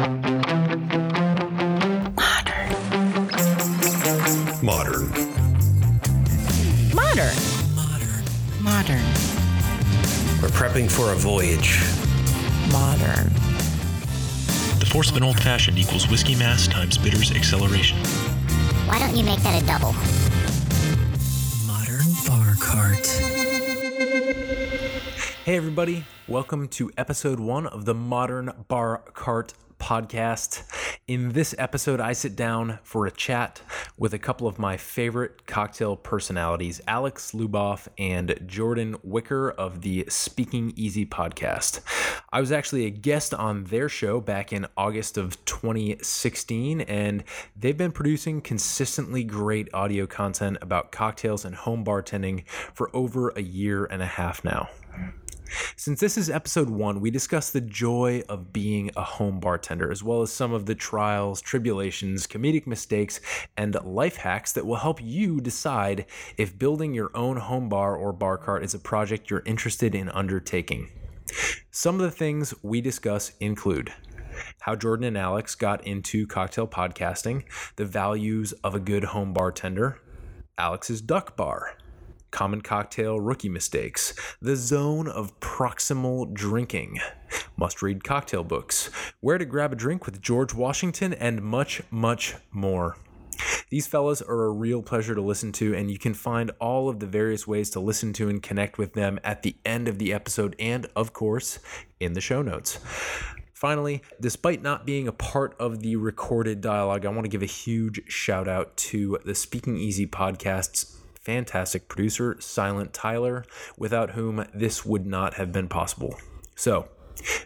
Modern. Modern. Modern. Modern. We're prepping for a voyage. Modern. The force of an old fashioned equals whiskey mass times bitters acceleration. Why don't you make that a double? Modern bar cart. Hey, everybody, welcome to episode one of the Modern Bar Cart podcast. In this episode, I sit down for a chat with a couple of my favorite cocktail personalities, Alex Luboff and Jordan Wicker of the Speaking Easy podcast. I was actually a guest on their show back in August of 2016, and they've been producing consistently great audio content about cocktails and home bartending for over a year and a half now. Since this is episode one, we discuss the joy of being a home bartender, as well as some of the trials, tribulations, comedic mistakes, and life hacks that will help you decide if building your own home bar or bar cart is a project you're interested in undertaking. Some of the things we discuss include how Jordan and Alex got into cocktail podcasting, the values of a good home bartender, Alex's Duck Bar, common cocktail rookie mistakes, the zone of proximal drinking, must read cocktail books, where to grab a drink with George Washington, and much, much more. These fellas are a real pleasure to listen to, and you can find all of the various ways to listen to and connect with them at the end of the episode and, of course, in the show notes. Finally, despite not being a part of the recorded dialogue, I want to give a huge shout out to the Speaking Easy podcast's fantastic producer, Silent Tyler, without whom this would not have been possible. So,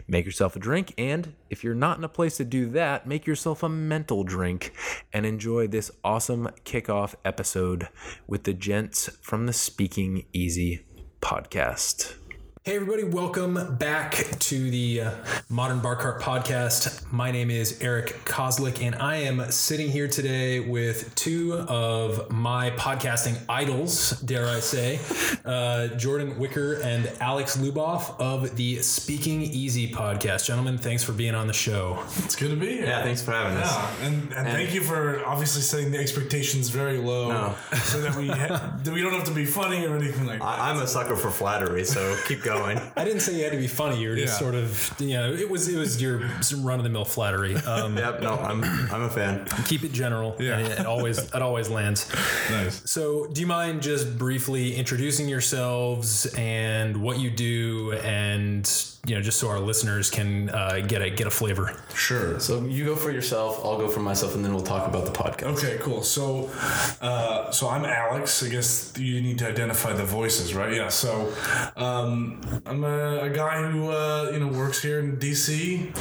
make yourself a drink, and if you're not in a place to do that, make yourself a mental drink and enjoy this awesome kickoff episode with the gents from the Speaking Easy podcast. Hey, everybody, welcome back to the uh, Modern Bar Cart podcast. My name is Eric Kozlik, and I am sitting here today with two of my podcasting idols, dare I say, uh, Jordan Wicker and Alex Luboff of the Speaking Easy podcast. Gentlemen, thanks for being on the show. It's good to be here. Yeah, thanks for having us. Yeah, and, and, thank you for obviously setting the expectations very low, No. so that we ha- that we don't have to be funny or anything like that. I, I'm a sucker for flattery, so keep going. I didn't say you had to be funny. You were just Yeah. sort of, you know, it was it was your run of the mill flattery. Um, yep, no, I'm I'm a fan. Keep it general. Yeah. and it always it always lands. nice. So, do you mind just briefly introducing yourselves and what you do, and you know, just so our listeners can uh, get a get a flavor? Sure. So you go for yourself, I'll go for myself, and then we'll talk about the podcast. Okay, cool. So, uh, so I'm Alex. I guess you need to identify the voices, right? Yeah. So, um, I'm a, a guy who uh, you know works here in DC,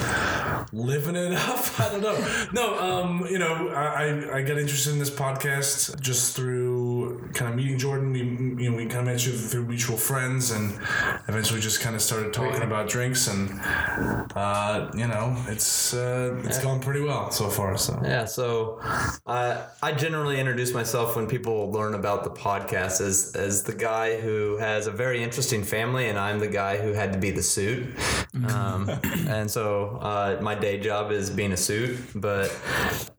living it up. I don't know. No, um, you know, I I- I got interested in this podcast just through kind of meeting Jordan. We you know we kind of met you through mutual friends, and eventually just kind of started talking about drinks, and uh, you know, it's uh, it's gone pretty well so far. So. Yeah, so uh, I generally introduce myself when people learn about the podcast as as the guy who has a very interesting family, and I'm the guy who had to be the suit. Um, and so uh, my day job is being a suit, but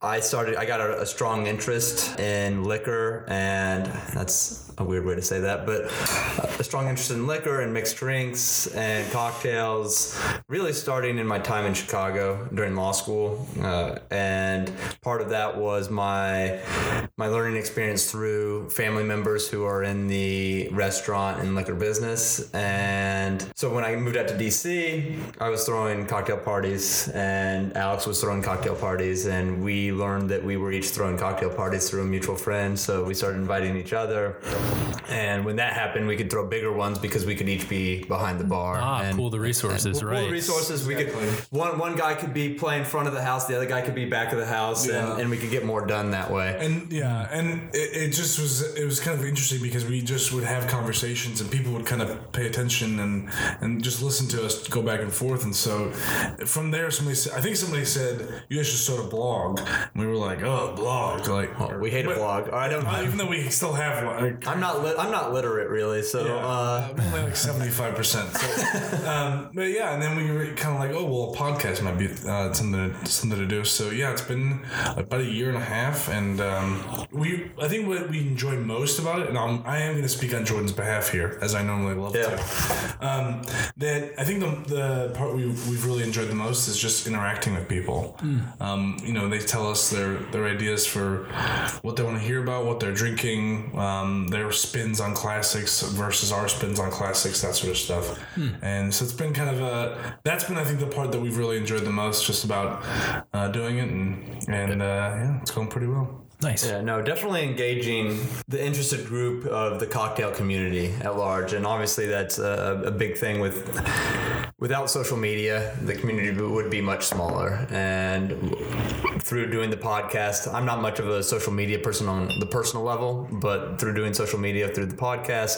I started. I got a, a strong interest in liquor, and that's a weird way to say that, but a strong interest in liquor and mixed drinks and cocktails. Really starting in my time in Chicago during law school, uh, and part of that was my my learning experience through family members who are in the restaurant and liquor business. And so when I moved out to DC, I was throwing cocktail parties, and Alex was throwing cocktail parties, and we learned that we were each throwing cocktail parties through a mutual friend. So we started inviting each other. And when that happened, we could throw bigger ones because we could each be behind the bar. Ah, and, pool the resources, Pool right? the resources. We could one one guy could be playing front of the house, the other guy could be back of the house, Yeah. and, and we could get more done that way. And yeah, and it, it just was it was kind of interesting because we just would have conversations and people would kind of pay attention and and just listen to us go back and forth. And so from there, somebody said, I think somebody said you guys should start a blog. And we were like, oh, blog, like we hate a blog. I don't. even though we still still have one. Like, I'm not lit- I'm not literate really, so Yeah, uh, I'm only like seventy five percent. Um, but yeah, and then we were kind of like, oh well, a podcast might be uh, something to, something to do. So yeah, it's been about a year and a half, and um, we I think what we enjoy most about it, and I'm, I am going to speak on Jordan's behalf here, as I normally love Yeah. to. Um, that I think the the part we we've really enjoyed the most is just interacting with people. Um, you know, they tell us their their ideas for what they want to hear about, what they're drinking, um, their spins on classics versus our spins on classics, that sort of stuff. And so it's been kind of a that's been I think the part that we've really enjoyed the most, just about uh, doing it, and and uh, yeah, it's going pretty well. Nice. Yeah, no, definitely engaging the interested group of the cocktail community at large, and obviously that's a, a big thing with without social media, the community would be much smaller. And through doing the podcast, I'm not much of a social media person on the personal level, but through doing social media through the podcast,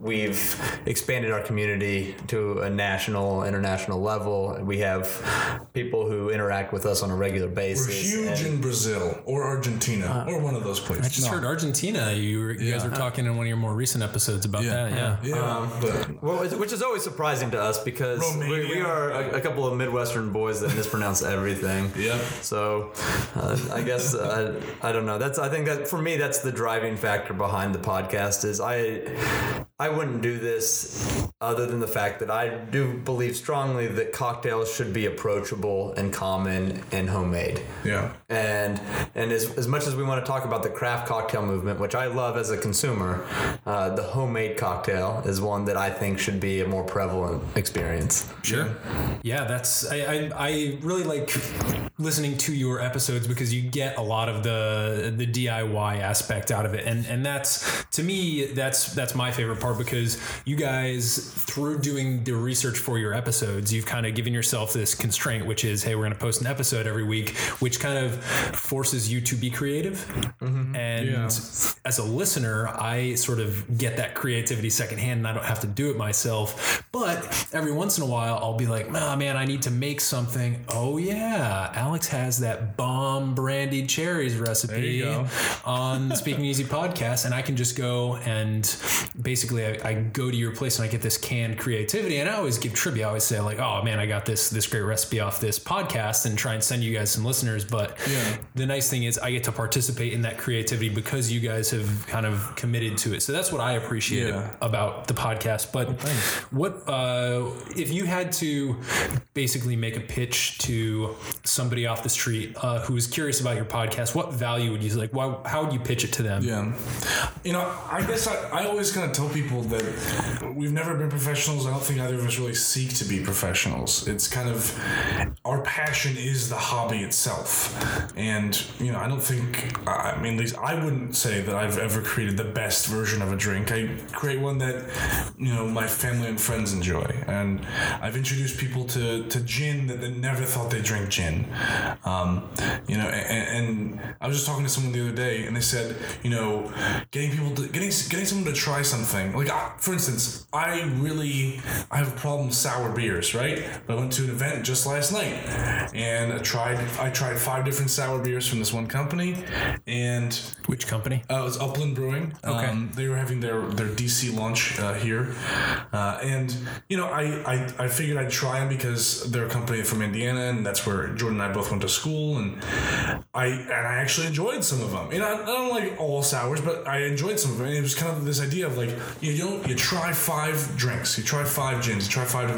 we've expanded our community to a national, international level. We have people who interact with us on a regular We're basis. huge and- in Brazil or Argentina or one of those places. I just heard Argentina. You, were, you guys were talking in one of your more recent episodes about that. Yeah. yeah, but Well, which is always surprising to us because we, we are a, a couple of Midwestern boys that mispronounce everything. Yep. So, uh, I guess uh, I don't know. That's I think that for me that's the driving factor behind the podcast is I I wouldn't do this other than the fact that I do believe strongly that cocktails should be approachable and common and homemade. yeah. And and as, as much as we want to talk about the craft cocktail movement, which I love as a consumer, uh, the homemade cocktail is one that I think should be a more prevalent experience. Sure. Yeah, that's I, I I really like listening to your episodes because you get a lot of the the DIY aspect out of it. And and that's to me that's that's my favorite part because you guys through doing the research for your episodes, you've kind of given yourself this constraint which is hey, we're going to post an episode every week, which kind of forces you to be creative. Mm-hmm. And as a listener, I sort of get that creativity secondhand and I don't have to do it myself. But every once in a while, I'll be like, nah, man, I need to make something. Oh, yeah. Alex has that bomb brandied cherries recipe on the Speaking Easy podcast. And I can just go and basically I, I go to your place and I get this canned creativity. And I always give trivia. I always say, like, oh, man, I got this, this great recipe off this podcast and try and send you guys some listeners. But the nice thing is I get to participate in that creativity because you guys have kind of committed to it. So that's what I appreciate Yeah. about the podcast. But what uh, if you had to basically make a pitch to somebody off the street uh, who is curious about your podcast? What value would you like? Why, how would you pitch it to them? Yeah. You know, I guess I, I always kind of tell people that we've never been professionals. I don't think either of us really seek to be professionals. It's kind of our passion is the hobby itself. And, you know, I don't think, I mean, at least I wouldn't say that I've ever created the best version of a drink. I create one that, you know, my family and friends enjoy. And I've introduced people to, to gin that they never thought they'd drink gin. Um, you know, and, and I was just talking to someone the other day, and they said, you know, getting people to getting getting someone to try something. Like, I, for instance, I really I have a problem with sour beers, right? But I went to an event just last night, and I tried I tried five different sour beers from this one company, and Which company? uh, it was Upland Brewing. Okay. Um, they were having their, their DC launch uh, here. Uh, and, you know, I, I, I figured I'd try them because they're a company from Indiana and that's where Jordan and I both went to school. And I and I actually enjoyed some of them. Know, I, I don't like all sours, but I enjoyed some of them. And it was kind of this idea of like, you don't, you try five drinks, you try five gins, you try five,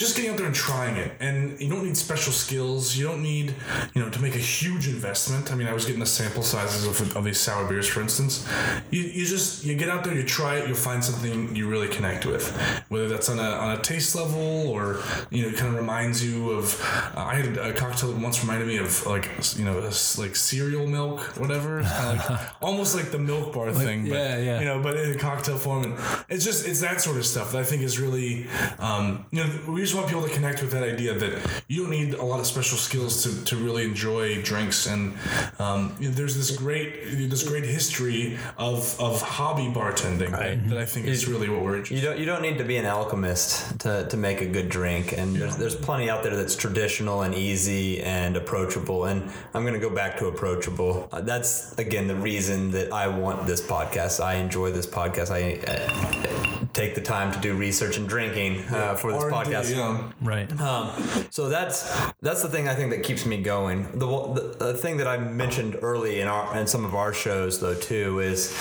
just getting out there and trying it. And you don't need special skills. You don't need, you know, to make a huge investment. I mean, I was getting the sample sizes of, of these sour beers, for instance. You, you just, you get out there, you try it, you'll find something you really connect with. Whether that's on a, on a taste level or, you know, it kind of reminds you of, uh, I had a cocktail that once reminded me of like, you know, like cereal milk, whatever. It's kind of like, almost like the milk bar thing, but, yeah, yeah. you know, but in a cocktail form. And it's just, it's that sort of stuff that I think is really, um, you know, we just want people to connect with that idea that you don't need a lot of special skills to, to really enjoy drinks. And um, you know, there's this great, this great history of, of hobby bartending that, that I think is really what we're interested You don't you don't need to be an alchemist to, to make a good drink, and there's, there's plenty out there that's traditional and easy and approachable. And I'm gonna go back to approachable. Uh, that's again the reason that I want this podcast. I enjoy this podcast. I uh, take the time to do research and drinking uh, for this R&D, podcast. yeah. Right. Um, so that's that's the thing I think that keeps me going. The, the, the thing that I mentioned early in our in some of our shows though too is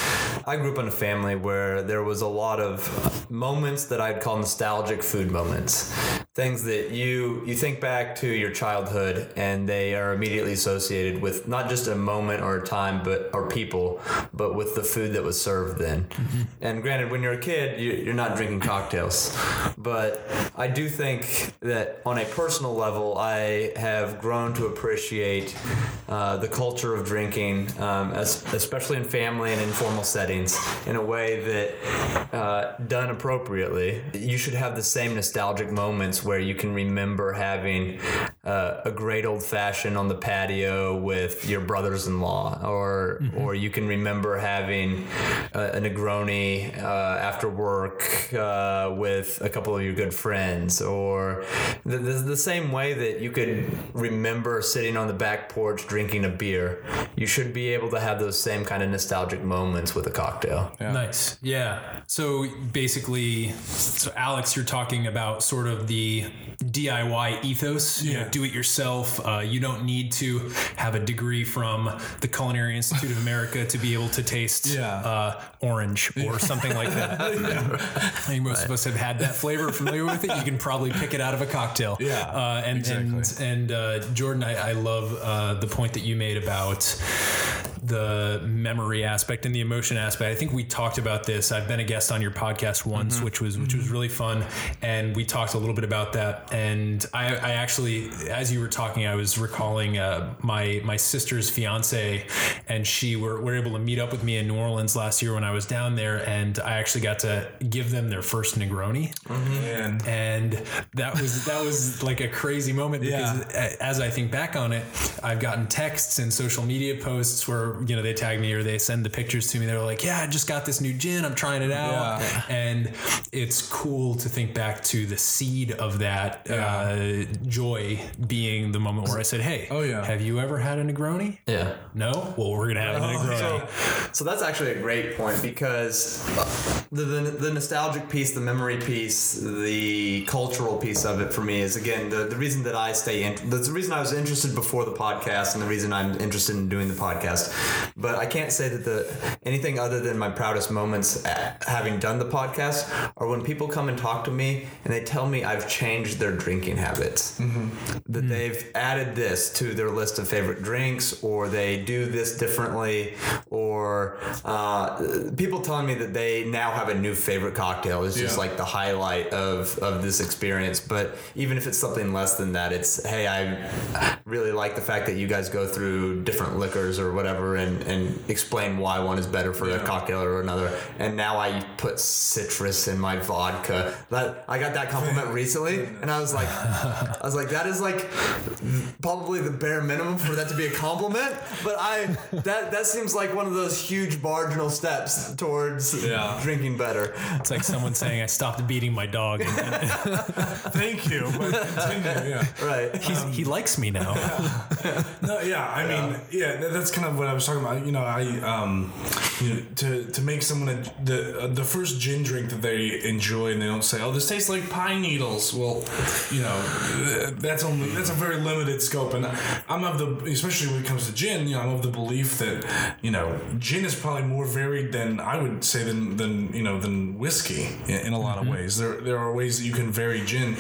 I grew up in a family where there was a lot of moments that I'd call nostalgic food moments. Things that you you think back to your childhood and they are immediately associated with not just a moment or a time but or people, but with the food that was served then. And granted, when you're a kid, you, you're not drinking cocktails, but I do think that on a personal level, I have grown to appreciate uh, the culture of drinking, um, as, especially in family and informal settings, in a way that, uh, done appropriately, you should have the same nostalgic moments where you can remember having uh, a great old fashioned on the patio with your brothers-in-law, or or you can remember having a, a Negroni uh, after work uh, with a couple of your good friends, or the, the, the same way that you could remember sitting on the back porch drinking a beer. You should be able to have those same kind of nostalgic moments with a cocktail. Nice. Yeah. So basically, so Alex, you're talking about sort of the DIY ethos. You know, Yeah. Do it yourself. Uh, you don't need to have a degree from the Culinary Institute of America to be able to taste Yeah. uh, orange or something like that. I think most of us have had that flavor, familiar with it. You can probably pick it out of a cocktail. Yeah, Uh, and and and uh, Jordan, I, I love uh, the point that you made about the memory aspect and the emotion aspect. I think we talked about this. I've been a guest on your podcast once, mm-hmm. which was which was mm-hmm. really fun, and we talked a little bit about that. And I, I actually, as you were talking, I was recalling uh, my my sister's fiance, and she were, were able to meet up with me in New Orleans last year when I was down there, and I actually got to give them their first Negroni. Mm-hmm. And and that was that was like a crazy moment because a- as I think back on it, I've gotten texts and social media posts where you know they tag me or they send the pictures to me. They're like, "Yeah, I just got this new gin. I'm trying it out," Yeah. and it's cool to think back to the seed of that uh, joy being the moment where I said, "Hey, Oh, yeah. have you ever had a Negroni?" Yeah. No. Well, we're gonna have a Negroni. So, so that's actually a great point because uh, the, the the nostalgic piece, the memory piece, the cultural piece of it for me is again the, the reason that I stay in. That's the reason I was interested before the podcast, and the reason I'm interested in doing the podcast. But I can't say that the anything other than my proudest moments uh, having done the podcast are when people come and talk to me and they tell me I've changed their drinking habits. Mm-hmm. That mm. they've added this to their list of favorite drinks or they do this differently or uh, people telling me that they now have a new favorite cocktail is just Yeah. like the highlight of, of this experience. But even if it's something less than that it's hey i really like the fact that you guys go through different liquors or whatever and, and explain why one is better for a cocktail or another and now i put citrus in my vodka that i got that compliment recently and i was like i was like that is like probably the bare minimum for that to be a compliment but i that that seems like one of those huge marginal steps towards Yeah. drinking better It's like someone saying I stopped beating my dog. And, and thank you. But continue. Yeah. right he's, he likes me now. No, yeah, I mean, yeah, that's kind of what I was talking about. You know, I um, you know, to to make someone a, the uh, the first gin drink that they enjoy, and they don't say, "Oh, this tastes like pine needles." Well, you know, uh, that's only that's a very limited scope, and I'm of the especially when it comes to gin. You know, I'm of the belief that you know, gin is probably more varied than I would say than than you know than whiskey in, in a lot of ways. There there are ways that you can vary gin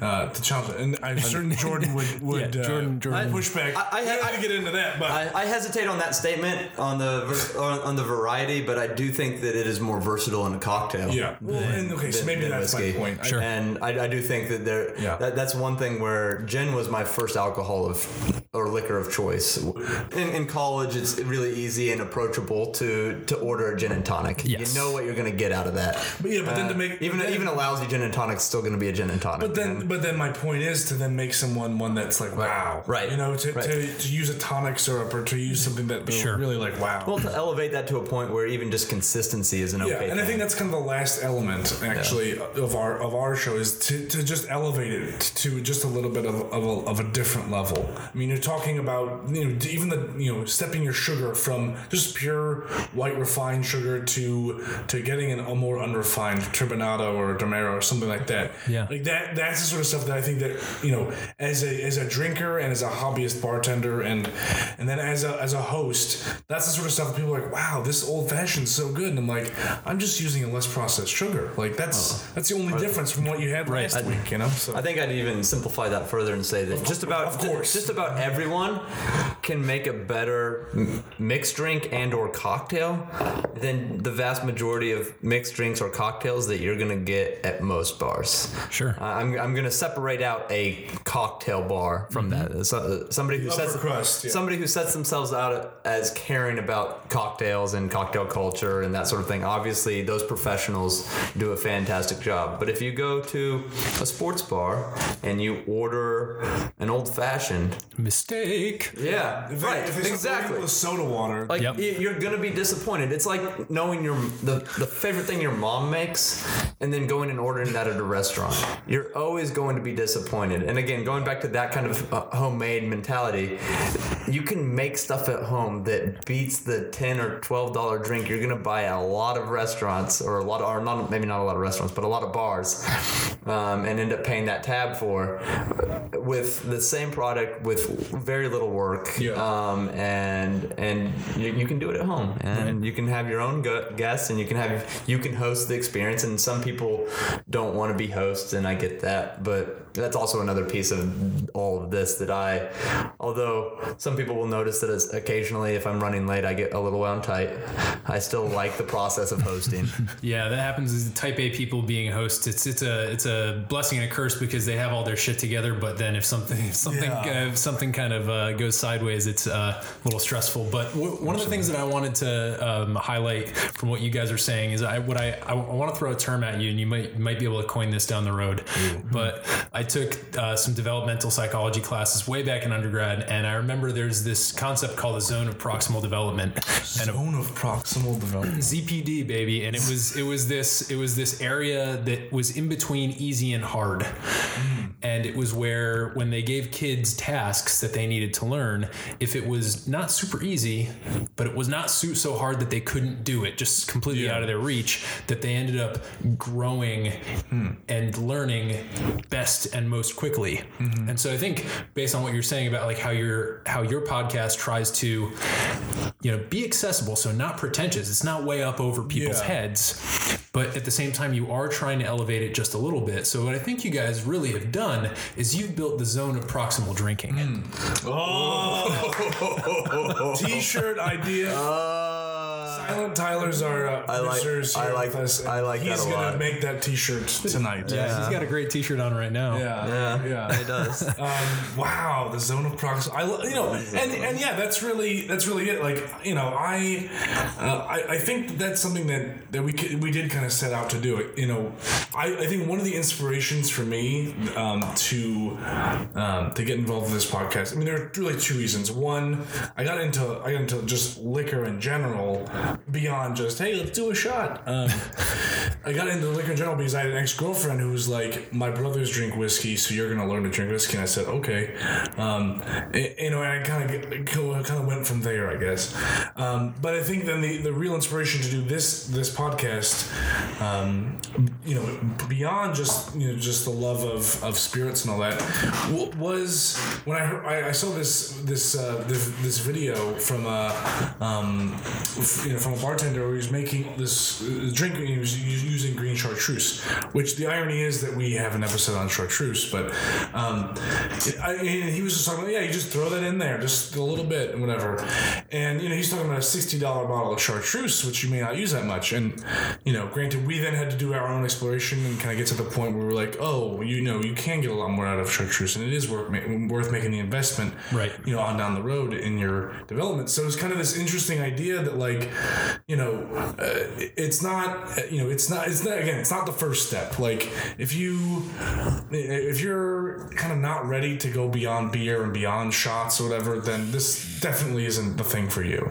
uh, to challenge and I'm certain Jordan would would Yeah, uh, Jordan- Jordan- push back. I- I- We I- need to get into that, but I, I hesitate on that statement on the on, on the variety, but I do think that it is more versatile in a cocktail. yeah. Well, and okay, so maybe than that's whiskey. my point. I- Sure. And I, I do think that there, Yeah. that, that's one thing where gin was my first alcohol of or liquor of choice. In, in college, it's really easy and approachable to to order a gin and tonic. Yes. You know what you're going to get out of that. But yeah, but then to Uh, make even then- even a lousy gin and tonic is still going to be a gin and tonic. But then, And- but then my point is to then make someone one that's like wow, Right. You know, to, Right. to, to use a tonic syrup or to use something that that. They're Sure. really like, wow. Well, to elevate that to a point where even just consistency is an okay. yeah, and I think that's kind of the last element actually of our of our show is to, to just elevate it to just a little bit of, of, a, of a different level. I mean, you're talking about you know even the you know stepping your sugar from just pure white refined sugar to to getting an, a more unrefined turbinado or demerara or something like that. Yeah. like that. That's the sort of stuff that I think that you know as a as a drinker and as a hobbyist bartender and and then as a as a host, that's the sort of stuff that people are like, wow, this old fashioned's so good. And I'm like, I'm just using a less processed sugar. Like that's that's the only difference from what you had last I- week. You know. So I think I'd even simplify that further and say that just about of course. just about everyone can make a better mixed drink and or cocktail than the vast majority of mixed drinks or cocktails that you're gonna get at most bars. Sure. Uh, I'm, I'm gonna separate out a cocktail bar from that. So, somebody who sets crust, yeah. somebody who sets themselves out as caring about cocktails and cocktail culture and that sort of thing. Obviously, those professionals do a fantastic job. But if you go to a sports bar and you order an old fashioned, Mistake. yeah, If right, if they exactly. with soda water, Like Yep. you're gonna be disappointed. It's like knowing your the, the favorite thing your mom makes, and then going and ordering that at a restaurant. You're always going to be disappointed. And again, going back to that kind of uh, homemade mentality, you can make stuff at home that beats the ten or twelve dollar drink you're gonna buy at a lot of restaurants or a lot of or not maybe not a lot of restaurants, but a lot of bars, um, and end up paying that tab for with the same product with very little work. Yeah. Um, and and you, you can do it at home, and you can have your own gu- guests, and you can have you can host the experience. And some people don't want to be hosts, and I get that, but that's also another piece of all of this that I, although some people will notice that as occasionally if I'm running late, I get a little wound tight. I still like the process of hosting. Yeah, that happens as type A people being hosts. It's it's a it's a blessing and a curse because they have all their shit together, but then if something if something Yeah. uh, if something kind of uh, goes sideways, it's uh, a little stressful. But w- one of the things that I wanted to um, highlight from what you guys are saying is I what I I, want to throw a term at you, and you might might be able to coin this down the road. But I took uh, some developmental psychology classes way back in undergrad, and I remember there's this concept called the zone of proximal development, and zone of proximal development. ZPD baby. And it was it was this it was this area that was in between easy and hard. And it was where when they gave kids tasks that they needed to learn if it was not super easy but it was not so, so hard that they couldn't do it just completely out of their reach that they ended up growing and learning best and most quickly. Mm-hmm. And so i think based on what you're saying about like how your how your podcast tries to you know be accessible so not pretentious it's not way up over people's Yeah. heads but at the same time you are trying to elevate it just a little bit. So what i think you guys really have done is you've built the zone of proximal drinking. Mm. Oh, t-shirt idea. Oh. Silent Tyler's our uh, I like- producers I like- with us, I and like that He's a gonna lot. make that T-shirt tonight. yeah he's got a great t-shirt on right now yeah, Yeah, yeah. it does. Um, wow, the zone of proximity. I, lo- you know, and and yeah, that's really that's really it. Like, you know, I uh, I, I think that's something that that we we did kind of set out to do it. You know, I, I think one of the inspirations for me um, to um, to get involved in this podcast. I mean, there are really two reasons. One, I got into I got into just liquor in general beyond just hey, let's do a shot. Um, I got into liquor in general because I had an ex girlfriend who was like, my brothers drink whiskey, so you're gonna learn to drink whiskey. And I said, okay. Um, and- you know, and I kind of kind of went from there, I guess. Um, but I think then the, the real inspiration to do this this podcast, um, you know, beyond just you know just the love of, of spirits and all that, w- was when I heard I, I saw this this uh, this, this video from a um, you know from a bartender who was making this uh, drink. He was using green chartreuse, which the irony is that we have an episode on chartreuse, but um, I, and he was just talking. About, yeah, you just throw that in there, just a little bit and whatever. And you know, he's talking about a sixty dollar bottle of chartreuse, which you may not use that much. And you know, granted, we then had to do our own exploration and kind of get to the point where we're like, oh, you know, you can get a lot more out of chartreuse, and it is worth worth making the investment, Right. You know, on down the road in your development. So it's kind of this interesting idea that like you know, uh, it's not, you know, it's not, it's not again, it's not the first step. Like if you, if you're kind of not ready to go beyond beer and beyond shots or whatever, then this definitely isn't the thing for you.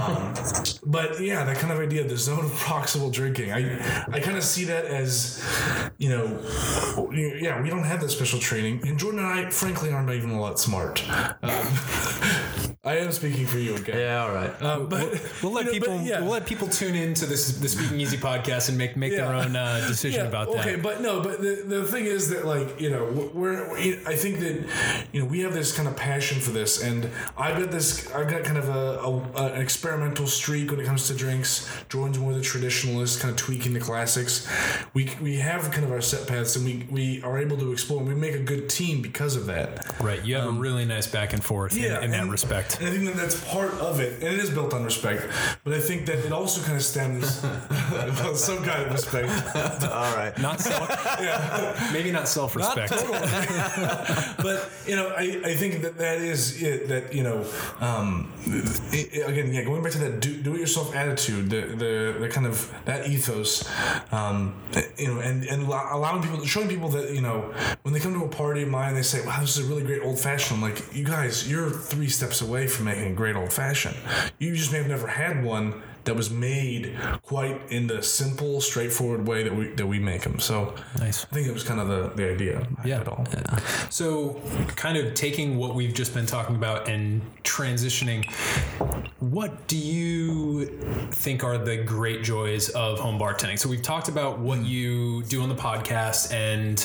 Um, but yeah, that kind of idea, the zone of proximal drinking, I, I kind of see that as, you know, yeah, we don't have that special training, and Jordan and I, frankly, aren't even a lot smart. Um, I am speaking for you again. Yeah, all right. Uh, but We'll let you know, people but yeah. we'll let people tune into this the Speaking Easy podcast and make make their own uh, decision Yeah, about that. okay, but no, but the, the thing is that like you know we're we, I think that you know we have this kind of passion for this, and I've got this I've got kind of a, a an experimental streak when it comes to drinks. Jordan's more the traditionalist, kind of tweaking the classics. We we have kind of our set paths, and we we are able to explore. and We make a good team because of that. Right, you have a really nice back and forth in, in that and- respect. And I think that that's part of it, and it is built on respect. But I think that it also kind of stems well, some kind of respect. all right. Not self, yeah. maybe not self respect. Not totally. but you know, I, I think that that is it. That you know, um, i- i- again, yeah, going back to that do, do it yourself attitude, the, the the kind of that ethos, um, you know, and and allowing people, showing people that you know, when they come to a party of mine, they say, "Wow, this is a really great old fashioned." I'm like, you guys, you're three steps away from making a great old fashioned. You just may have never had one one that was made quite in the simple, straightforward way that we that we make them. So Nice. I think it was kind of the, the idea. Yeah. It all. So, kind of taking what we've just been talking about and transitioning, what do you think are the great joys of home bartending? So, we've talked about what hmm. you do on the podcast and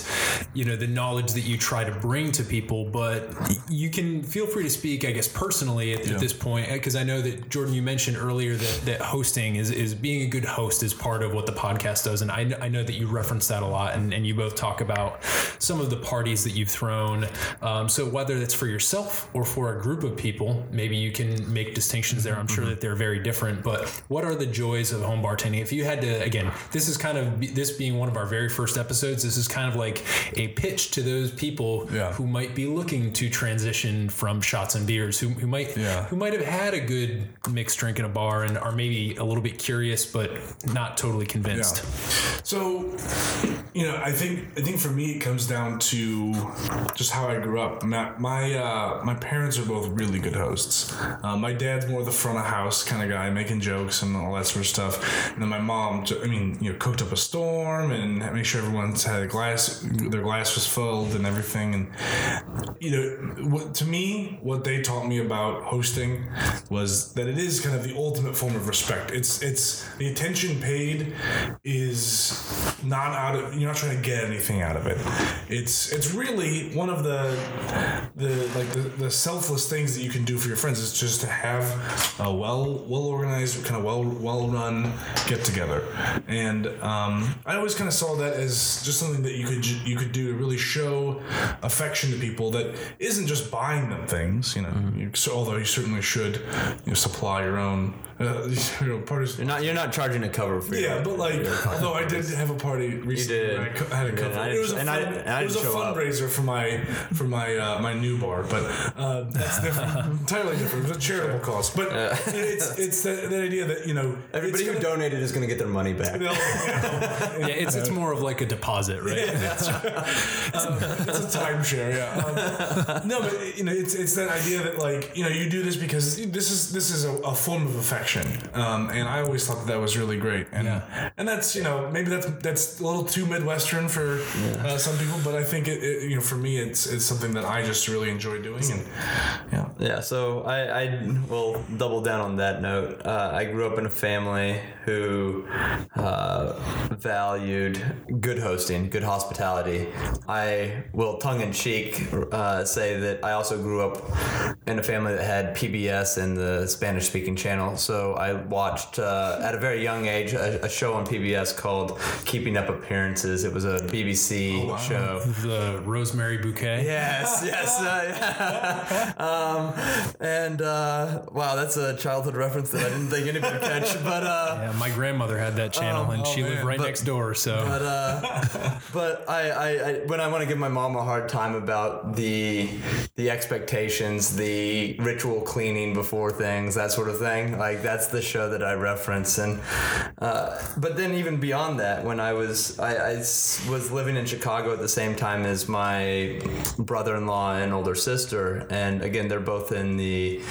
you know the knowledge that you try to bring to people, but you can feel free to speak, I guess, personally at, at this point, because I know that Jordan, you mentioned earlier that, that hosting is, is being a good host is part of what the podcast does, and I, I know that you reference that a lot, and, and you both talk about some of the parties that you've thrown. Um, so whether that's for yourself or for a group of people, maybe you can make distinctions there. I'm sure that they're very different, but what are the joys of home bartending? If you had to, again, this is kind of this being one of our very first episodes. This is kind of like a pitch to those people Yeah. who might be looking to transition from shots and beers, who, who might Yeah. who might have had a good mixed drink in a bar and are maybe a little bit curious but not totally convinced. So, you know, I think I think for me it comes down to just how I grew up. My my, uh, my parents are both really good hosts. Uh, my dad's more the front of house kind of guy, making jokes and all that sort of stuff. And then my mom, I mean, you know, cooked up a storm and make sure everyone's had a glass, their glass was filled and everything. And you know, what, to me, what they taught me about hosting was that it is kind of the ultimate form of respect. It's it's the attention paid is not out of you're not trying to get anything out of it. It's it's really one of the the like the, the selfless things that you can do for your friends is just to have a well well organized kind of well well run get together. And um, I always kind of saw that as just something that you could you could do to really show affection to people that isn't just buying them things. You know, you, so, although you certainly should you know, supply your own. Uh, you know, parties. You're not you're not charging a cover for Yeah, your- but like, although I did have a party recently, did. I co- had a cover. I It was a, and I fun- I it was a didn't up. fundraiser for my for my uh, my new bar, but uh, that's different, entirely different. It was a charitable cause, but it's it's that, that idea that you know Everybody who gonna- donated is going to get their money back. you know, Yeah, it's it's more of like a deposit, right? um, it's a timeshare, yeah. Um, no, but you know, it's it's that idea that like you know you do this because this is this is a, a form of affection, um, and I always thought that that was really great, and Yeah. and that's you know maybe that's that's a little too midwestern for uh, some people, but I think it, it you know for me it's it's something that I just really enjoy doing, and yeah. Yeah, so I, I will double down on that note. Uh, I grew up in a family who uh, valued good hosting, good hospitality. I will tongue in cheek uh, say that I also grew up in a family that had PBS and the Spanish speaking channel. So I watched uh, at a very young age a, a show on PBS called Keeping Up Appearances. It was a BBC show. The Rosemary Bouquet. Yes, yes, uh, yeah. um, and uh, wow, that's a childhood reference that I didn't think anybody would catch. But uh, Yeah, my grandmother had that channel, and she lived right But- next door. So but uh, but I, I, I when I want to give my mom a hard time about the the expectations, the ritual cleaning before things, that sort of thing, like that's the show that I reference. And uh, but then even beyond that, when I was I, I was living in Chicago at the same time as my brother-in-law and older sister, and again they're both in the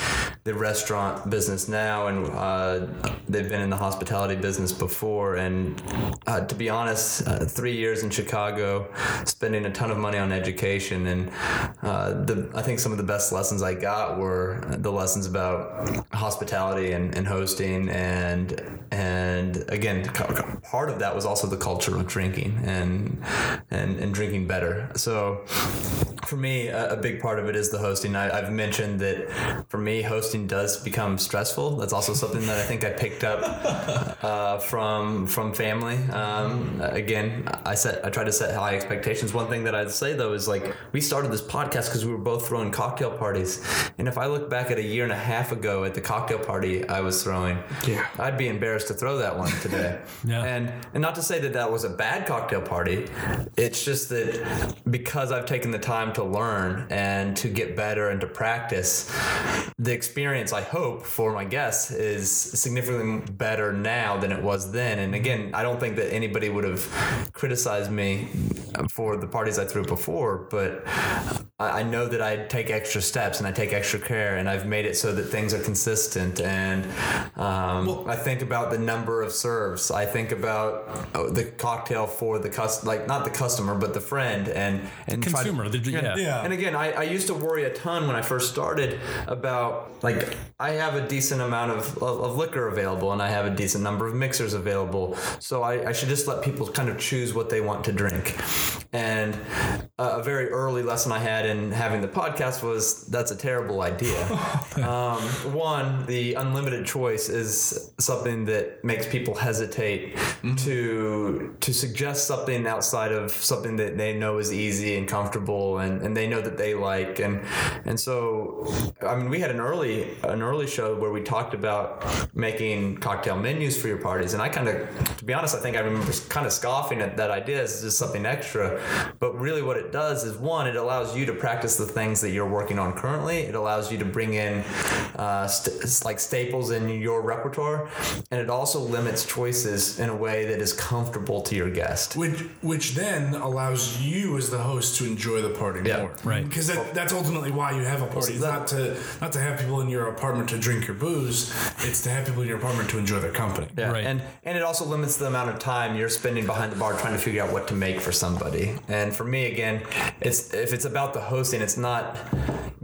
the restaurant business now, and uh, they've been in the hospitality business before. And uh, to be honest, uh, three years in Chicago, spending a ton of money on education, and uh, the I think some of the best lessons I got were the lessons about hospitality and, and hosting, and and again, part of that was also the culture of drinking and and and drinking better. So for me, a, big part of it is the hosting. I, I've mentioned that for me, hosting does become stressful. That's also something that I think I picked up uh, from from family. Um, again, I set I try to set high expectations. One thing that I'd say though is like we started this podcast because we were both throwing cocktail parties, and if I look back at a year and a half ago at the cocktail party I was throwing, Yeah. I'd be embarrassed to throw that one today. Yeah. And and not to say that that was a bad cocktail party. It's just that because I've taken the time to learn and to get better and to practice, the experience I hope for my guests is significantly better now than it was then. And again, I don't think that anybody would have criticized me for the parties I threw before, but I know that I take extra steps and I take extra care, and I've made it so that things are consistent. And um, I think about the number of serves. I think about oh, the cocktail for the cus like not the customer, but the friend, and and to- consumer, the- yeah. Yeah. and again, I, I used to worry a ton when I first started about like I have a decent amount of, of, of liquor available and I have a decent number of mixers available. So I, I should just let people kind of choose what they want to drink. And a, a very early lesson I had in having the podcast was that's a terrible idea. um, one, the unlimited choice is something that makes people hesitate to to suggest something outside of something that they know is easy and comfortable and, and they know that they like and and so I mean we had an early an early show where we talked about making cocktail menus for your parties and I kind of to be honest I think I remember kind of scoffing at that idea as just something extra but really what it does is one it allows you to practice the things that you're working on currently. It allows you to bring in uh, st- like staples in your repertoire and it also limits choices in a way that is comfortable to your guest. Which, which then allows you as the host to enjoy the party Yeah, more, right. Because that, that's ultimately why you have a party. It's not to not to have people in your apartment to drink your booze. It's to have people in your apartment to enjoy their company. Yeah, Right. and and it also limits the amount of time you're spending behind the bar trying to figure out what to make for somebody. And for me, again, it's if it's about the hosting, it's not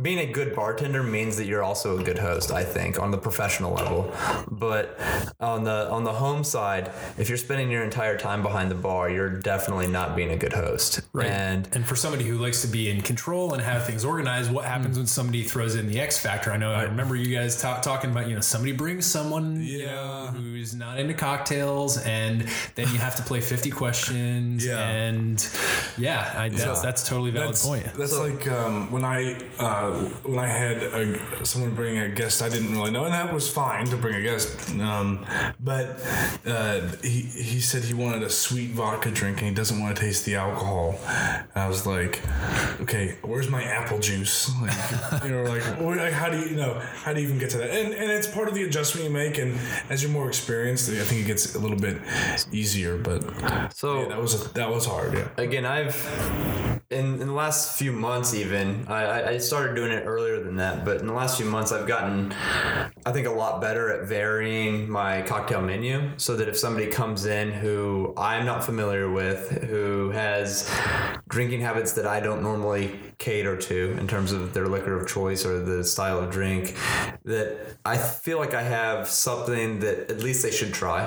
being a good bartender means that you're also a good host. I think on the professional level, but on the on the home side, if you're spending your entire time behind the bar, you're definitely not being a good host. Right. And and for somebody who likes to be in control and have things organized, what happens when somebody throws in the X factor? I know I remember you guys ta- talking about you know somebody brings someone you know, who's not into cocktails, and then you have to play fifty questions, Yeah. and yeah, I, that's that's totally valid That's, point. that's like um, when I uh, when I had a, someone bring a guest I didn't really know, and that was fine to bring a guest. Um, but uh, he he said he wanted a sweet vodka drink and he doesn't want to taste the alcohol. And I was like, okay, where's my apple juice? Oh like, you know, like, or, like, how do you, you know how do you even get to that? And and it's part of the adjustment you make, and as you're more experienced, I think it gets a little bit easier. But so yeah, that was that was hard. Yeah. again i've in, in the last few months even I, I- started doing it earlier than that but in the last few months i've gotten i think a lot better at varying my cocktail menu so that if somebody comes in who i'm not familiar with who has drinking habits that i don't normally cater to in terms of their liquor of choice or the style of drink that i feel like i have something that at least they should try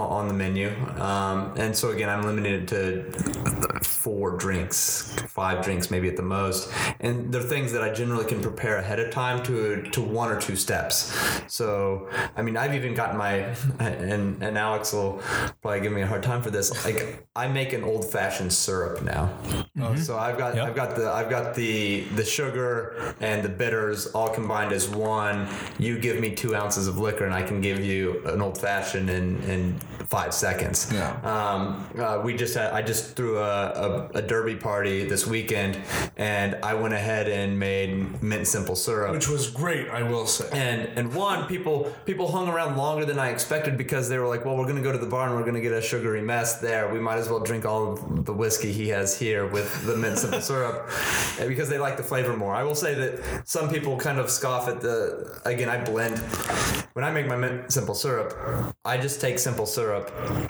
on the menu. Um, and so again, I'm limited to four drinks, five drinks maybe at the most. And they're things that I generally can prepare ahead of time to to one or two steps. So I mean, I've even gotten my and and Alex will probably give me a hard time for this. Like I make an old fashioned syrup now. So I've got Yep. I've got the I've got the the sugar and the bitters all combined as one. You give me two ounces of liquor, and I can give you an old fashioned and in five seconds. Yeah. Um, uh, we just had, I just threw a, a, a derby party this weekend, and I went ahead and made mint simple syrup. Which was great, I will say. and and one people people hung around longer than I expected because they were like, well, we're gonna go to the bar and we're gonna get a sugary mess there. We might as well drink all of the whiskey he has here with the mint simple syrup, because they like the flavor more. I will say that some people kind of scoff at the again. I blend when I make my mint simple syrup. I just take simple syrup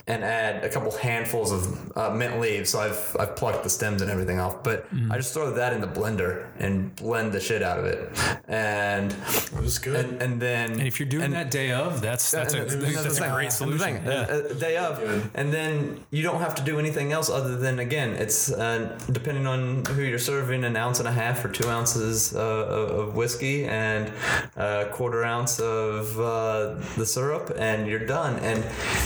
and add a couple handfuls of uh, mint leaves. So I've I've plucked the stems and everything off, but I just throw that in the blender and blend the shit out of it, and It was good. and, and then And if you're doing that day of, that's that's a and- and that's the a great And solution. thing, Yeah. a, a day of, and then you don't have to do anything else other than again, it's uh, depending on who you're serving, an ounce and a half or two ounces uh, of, of whiskey and a quarter ounce of uh, the syrup, and you're done. And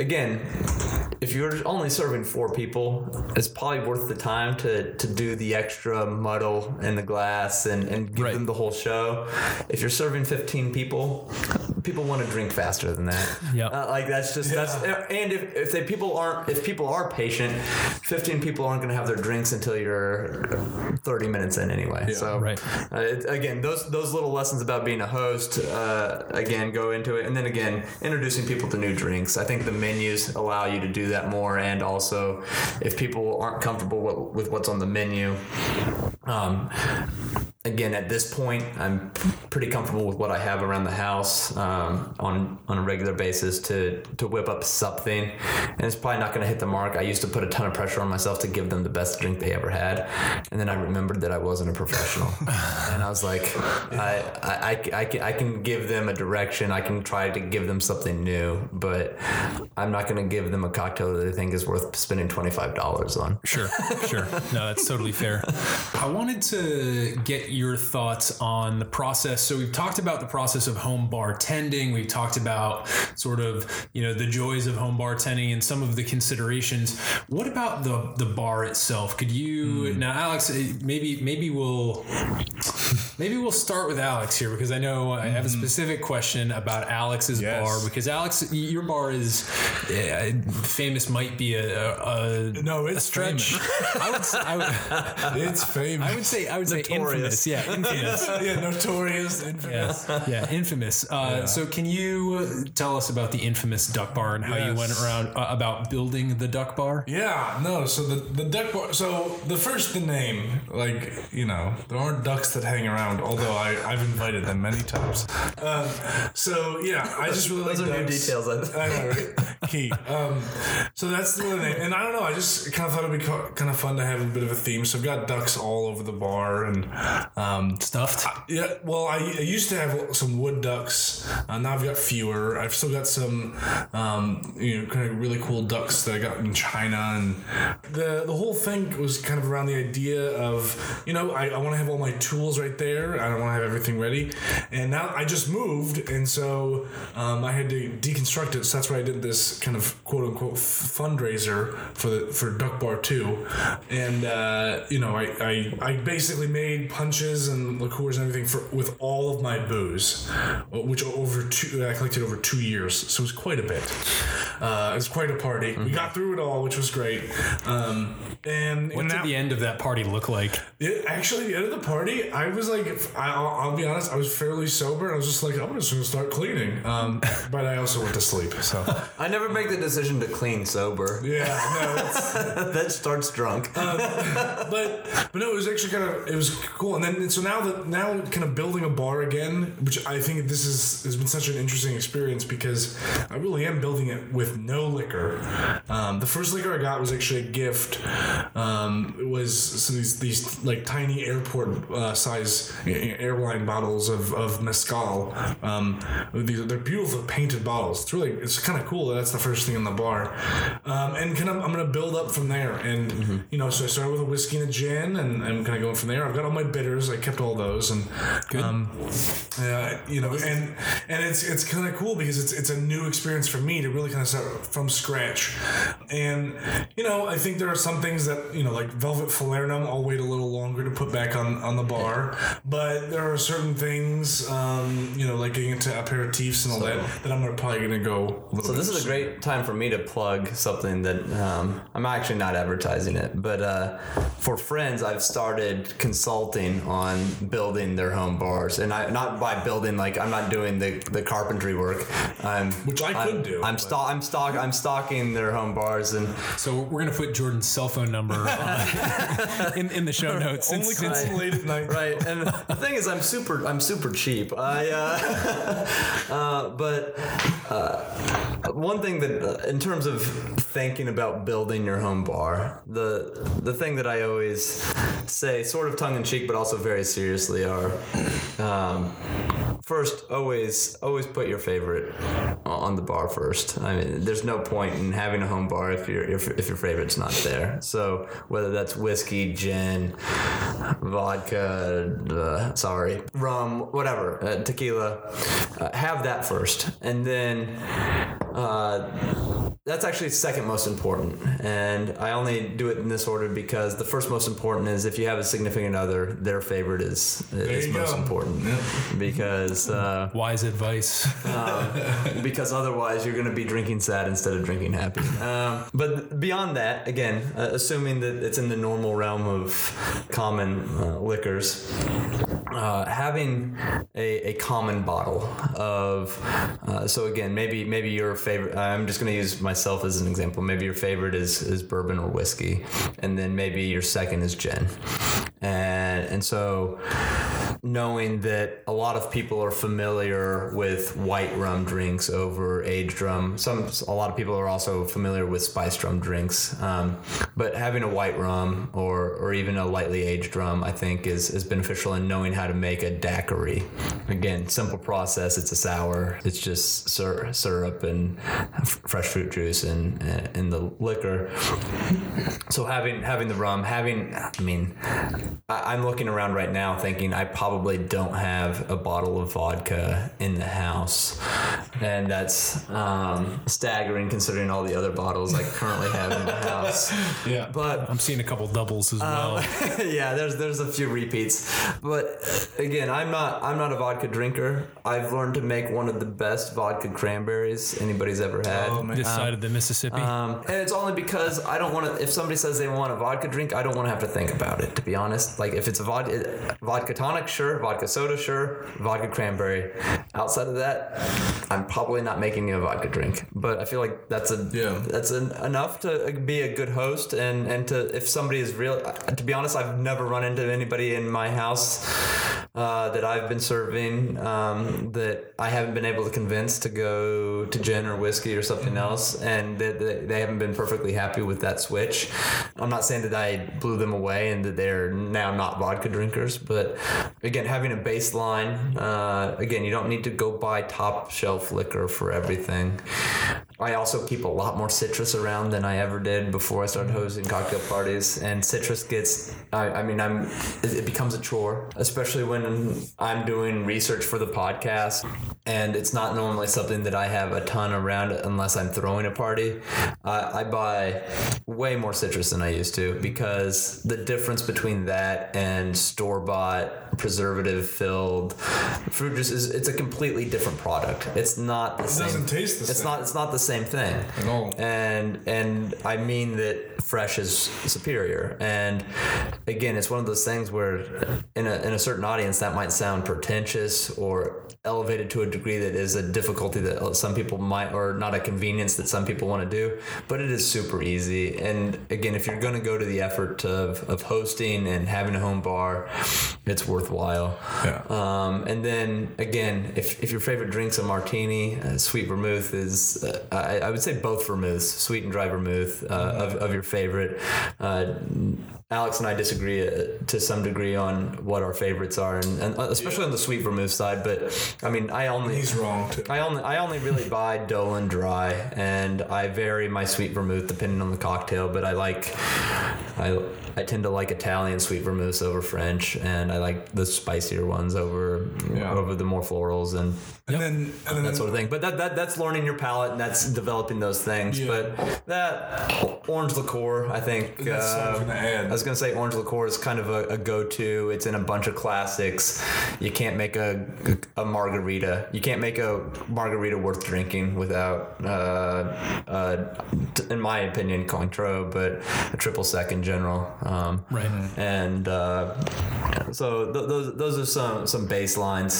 again, if you're only serving four people, it's probably worth the time to, to do the extra muddle in the glass and, and give Right. them the whole show. If you're serving 15 people, people want to drink faster than that. Yep. Uh, like that's just that's and if, if they people aren't if people are patient, 15 people aren't going to have their drinks until you're 30 minutes in anyway. So Right. uh, it, again, those those little lessons about being a host, uh, again, go into it, and then again, introducing people to new drinks. I think the menus allow you to do that more, and also if people aren't comfortable with, with what's on the menu. Um, again, at this point, I'm pretty comfortable with what I have around the house um, on on a regular basis to to whip up something, and it's probably not going to hit the mark. I used to put a ton of pressure on myself to give them the best drink they ever had, and then I remembered that I wasn't a professional, and I was like, I, I, I, I, can, I can give them a direction. I can try to give them something new, but I'm not going to give them a cocktail that they think is worth spending twenty five dollars on. Sure, sure. No, that's totally fair. I wanted to get your thoughts on the process. So we've talked about the process of home bartending. We've talked about sort of you know the joys of home bartending and some of the considerations. What about the the bar itself? Could you hmm. now, Alex? Maybe maybe we'll maybe we'll start with Alex here because I know I have a specific question about Alex's Yes. bar because Alex, your bar is eh, famous. Might be a, a, a no, a it's stretch. I would, say, I would, It's famous. I would say, I would say infamous. Yeah, infamous. yeah, notorious, infamous. Yeah, yeah, infamous. Uh, So, can you uh, tell us about the infamous Duck Bar and how you went around uh, about building the Duck Bar? Yeah, no. So the the duck bar. So the first the name, like you know, there aren't ducks that hang around. Although I I've invited them many times. Um, so yeah, I just really Those like are new details. I know, right? Key. Um, so that's the name, and I don't know. I just kind of thought it'd be kind of fun to have a bit of a theme. So I've got ducks all over the bar, and um, Stuffed. yeah, well, I, I used to have some wood ducks. Uh, now I've got fewer. I've still got some, um, you know, kind of really cool ducks that I got in China, and the the whole thing was kind of around the idea of, you know, I, I want to have all my tools right there. I don't want to have everything ready, and now I just moved, and so um, I had to deconstruct it. So that's why I did this kind of quote unquote fundraiser for the for Duck Bar Two, and uh, you know, I, I I basically made punches and liqueurs and everything for with all of my booze, which over two I collected over two years, so it was quite a bit. Uh, it was quite a party. We got through it all, which was great. Um, and What did now- the end of that party look like? it, actually, the end of the party, I was like, I, I'll, I'll be honest, I was fairly sober. I was just like, I'm just gonna start cleaning. Um, but I also went to sleep. So I never make the decision to clean sober. yeah, no, that starts drunk. but but no, it was actually kind of it was cool. And then so now that now kind of building a bar again, which I think this is has been such an interesting experience because I really am building it with with no liquor. Um, the first liquor I got was actually a gift. Um, it was some of these, these like tiny airport uh, size airline bottles of, of mezcal. Um, these they're beautiful painted bottles. It's really it's kind of cool that that's the first thing in the bar. Um, and kind of I'm gonna build up from there. And you know, so I started with a whiskey and a gin, and I'm kind of going from there. I've got all my bitters. I kept all those, and um, uh, you know, and and it's it's kind of cool because it's it's a new experience for me to really kind of start from scratch. And you know, I think there are some things that you know, like Velvet Falernum, I'll wait a little longer to put back on on the bar. But there are certain things, um, you know, like getting into aperitifs and all that, that I'm gonna probably gonna go. A little So bit this is a great time for me to plug something that um, I'm actually not advertising it, but uh, for friends, I've started consulting on building their home bars, and I not by building like I'm not doing the, the carpentry work. I'm, Which I could I'm, do, I'm but- sto- I'm stock I'm stocking their home bars, and So we're gonna put Jordan's cell phone number on, in in the show notes. Only Since- since- late at night. right. And the thing is, I'm super I'm super cheap. I uh, uh, but uh, one thing that uh, in terms of thinking about building your home bar, the the thing that I always say, sort of tongue in cheek, but also very seriously, are um, first always always put your favorite on the bar first. I mean, there's no point in having a home bar if your if, if your favorite's not there. So whether that's whiskey, gin, vodka, uh, sorry, rum, whatever, uh, tequila, uh, have that first, and then. Uh, that's actually second most important, and I only do it in this order because the first most important is if you have a significant other, their favorite is is most go. important because uh, wise advice. because otherwise you're going to be drinking sad instead of drinking happy. Um, but beyond that, again, uh, assuming that it's in the normal realm of common uh, liquors, uh, having a, a common bottle of uh, so again maybe maybe your favorite I'm just going to use myself as an example. Maybe your favorite is is bourbon or whiskey and then maybe your second is gin. And and so knowing that a lot of people are familiar with white rum drinks over aged rum. Some a lot of people are also familiar with spiced rum drinks. Um, but having a white rum or or even a lightly aged rum, I think, is is beneficial in knowing how to make a daiquiri. Again, simple process. It's a sour. It's just syr- syrup and fresh fruit juice and and the liquor. So having having the rum, having I mean, I, I'm looking around right now thinking I probably don't have a bottle of vodka in the house, and that's um, staggering considering all the other bottles I currently have in the house. Yeah. But I'm seeing a couple doubles as well. yeah, there's there's a few repeats, but uh, again, I'm not I'm not a vodka drinker. I've learned to make one of the best vodka cranberries anybody's ever had. Oh, man. this side of the Mississippi. Um, and it's only because I don't want to. If somebody says they want a vodka drink, I don't want to have to think about it. To be honest, like if it's a vodka vodka tonic, sure. Vodka soda, sure. Vodka cranberry. Outside of that, I'm probably not making a vodka drink. But I feel like that's a Yeah. that's an, enough to be a good host and and to if somebody is real. To be honest, I've never run into anybody in my house uh, that I've been serving um, that I haven't been able to convince to go to gin or whiskey or something else, and that that they haven't been perfectly happy with that switch. I'm not saying that I blew them away and that they're now not vodka drinkers, but again, having a baseline. Uh, again, you don't need to go buy top shelf liquor for everything. I also keep a lot more citrus around than I ever did before I started hosting cocktail parties, and citrus gets. I, I mean, I'm. It, it becomes a chore, especially when I'm doing research for the podcast, and it's not normally something that I have a ton around unless I'm throwing a party. Uh, I buy way more citrus than I used to because the difference between that and store bought preservative filled fruit juice is it's a completely different product. It's not the same. It doesn't taste the it's same. not. It's not the same thing At all. and and I mean that fresh is superior. And again, it's one of those things where in a in a certain audience that might sound pretentious or elevated to a degree that is a difficulty that some people might, or not a convenience that some people want to do. But it is super easy. And again, if you're going to go to the effort of, of hosting and having a home bar, it's worthwhile. Yeah. Um, and then again, if, if your favorite drink's a martini, uh, sweet vermouth is, uh, I, I would say both vermouths, sweet and dry vermouth uh, of, of your favorite. Alex and I disagree uh, to some degree on what our favorites are, and, and uh, especially on the sweet vermouth side. But I mean, I only He's wrong too. I only I only really buy Dolin dry, and I vary my sweet vermouth depending on the cocktail. But I like I I tend to like Italian sweet vermouths over French, and I like the spicier ones over Yeah. over the more florals and And then, and then that sort of thing. But that, that that's learning your palate and that's developing those things. Yeah. But that orange liqueur, I think. That's what I was uh, gonna add. I was gonna say orange liqueur is kind of a, a go-to. It's in a bunch of classics. You can't make a a margarita. You can't make a margarita worth drinking without, uh, uh, in my opinion, Cointreau, but a triple sec in general. Um, Right. and uh, so th- those those are some some baselines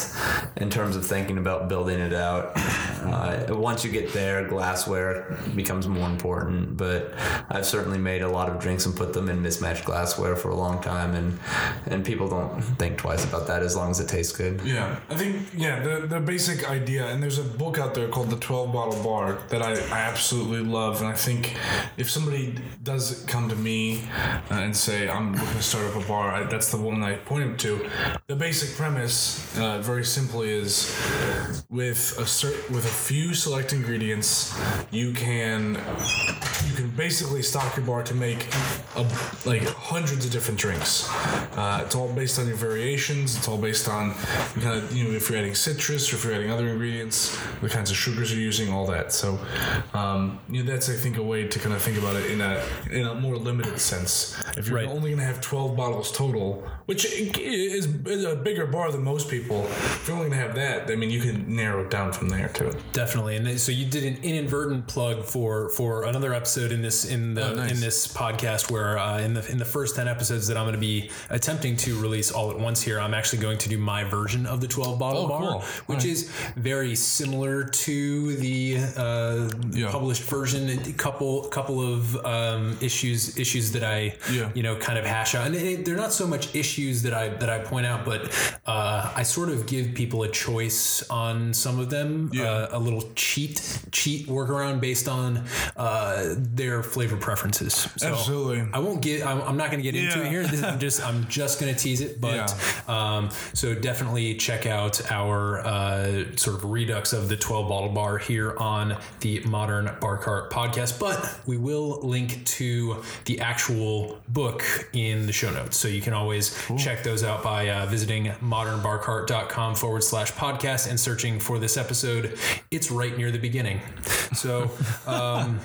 in terms of thinking about building it out. Uh, once you get there, glassware becomes more important. But I've certainly made a lot of drinks and put them in mismatched glassware for a long time, and and people don't think twice about that as long as it tastes good. Yeah, I think yeah the the basic idea, and there's a book out there called the Twelve Bottle Bar that I, I absolutely love, and I think if somebody does come to me uh, and say I'm looking to start up a bar, I, that's the one I point them to. The basic premise, uh, very simply, is with a cert- with a few select ingredients, you can you can basically stock your bar to make a, like hundreds of different drinks. Uh, it's all based on your variations. It's all based on kind of you know if you're adding citrus or if you're adding other ingredients, the kinds of sugars you're using, all that. So um, you know, that's I think a way to kind of think about it in a in a more limited sense. If you're Right. only going to have 12 bottles total, which is, is a bigger bar than most people, if you're only going to have that, I mean you can narrow it down from there too. Definitely, and then- so you did an inadvertent plug for for another episode in this in the Oh, nice. in this podcast where uh, in the in the first ten episodes that I'm going to be attempting to release all at once here, I'm actually going to do my version of the 12 bottle Oh, bar, cool. which is very similar to the uh, Yeah. published version. A couple couple of um, issues issues that I Yeah. You know kind of hash out, and it, they're not so much issues that I that I point out, but uh, I sort of give people a choice on some of them, Yeah. uh, a little cheat cheat workaround based on uh, their flavor preferences. So Absolutely. I won't get. I'm, I'm not going to get into it here. This is just. I'm just going to tease it. But um, so definitely check out our uh, sort of redux of the 12 bottle bar here on the Modern Bar Cart podcast. But we will link to the actual book in the show notes, so you can always check those out by uh, visiting modernbarcart.com forward slash podcast and searching for this episode. It's right near the beginning. So. Um,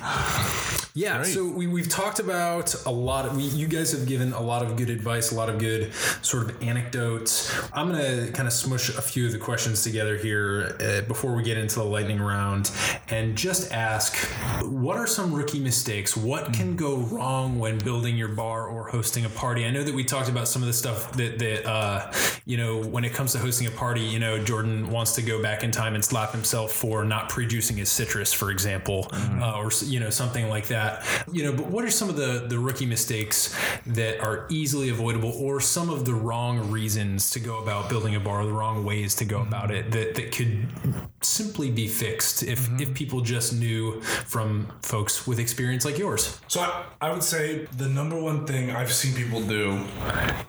yeah, so we, we've talked about a lot of, we, you guys have given a lot of good advice, a lot of good sort of anecdotes. I'm going to kind of smush a few of the questions together here uh, before we get into the lightning round and just ask what are some rookie mistakes? What can go wrong when building your bar or hosting a party? I know that we talked about some of the stuff that, that uh, you know, when it comes to hosting a party, you know, Jordan wants to go back in time and slap himself for not pre-juicing his citrus, for example, uh, or, you know, something like that. You know, but what are some of the, the rookie mistakes that are easily avoidable or some of the wrong reasons to go about building a bar, the wrong ways to go about it that, that could simply be fixed if, if people just knew from folks with experience like yours? So I, I would say the number one thing I've seen people do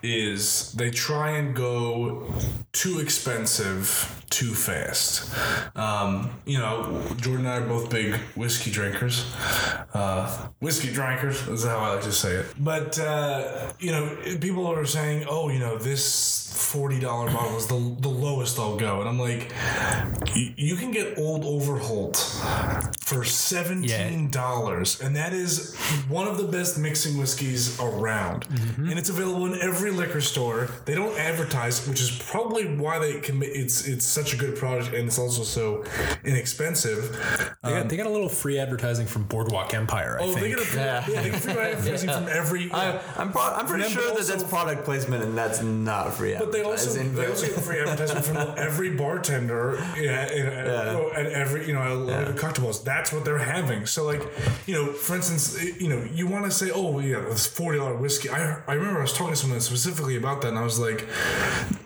is they try and go too expensive too fast. Um, you know, Jordan and I are both big whiskey drinkers. Uh, whiskey drinkers is how I like to say it. But uh, you know, people are saying, "Oh, you know, this." Forty dollar bottle is the, the lowest I'll go, and I'm like, "Y- you can get Old Overholt for seventeen dollars, and that is one of the best mixing whiskeys around, Mm-hmm. and it's available in every liquor store. They don't advertise, which is probably why they can. It's it's such a good product and it's also so inexpensive. They got, they got a little free advertising from Boardwalk Empire. I Oh, they think. get a yeah. yeah, they get free advertising from every. I, I'm, pro- I'm pretty sure but that that's product placement and that's not free But they also they also get free advertising from every bartender yeah, in, Yeah. at every you know at yeah. cocktail bars. That's what they're having. So like you know, for instance, you know, you want to say, oh yeah, it's forty dollar whiskey. I I remember I was talking to someone specifically about that, and I was like,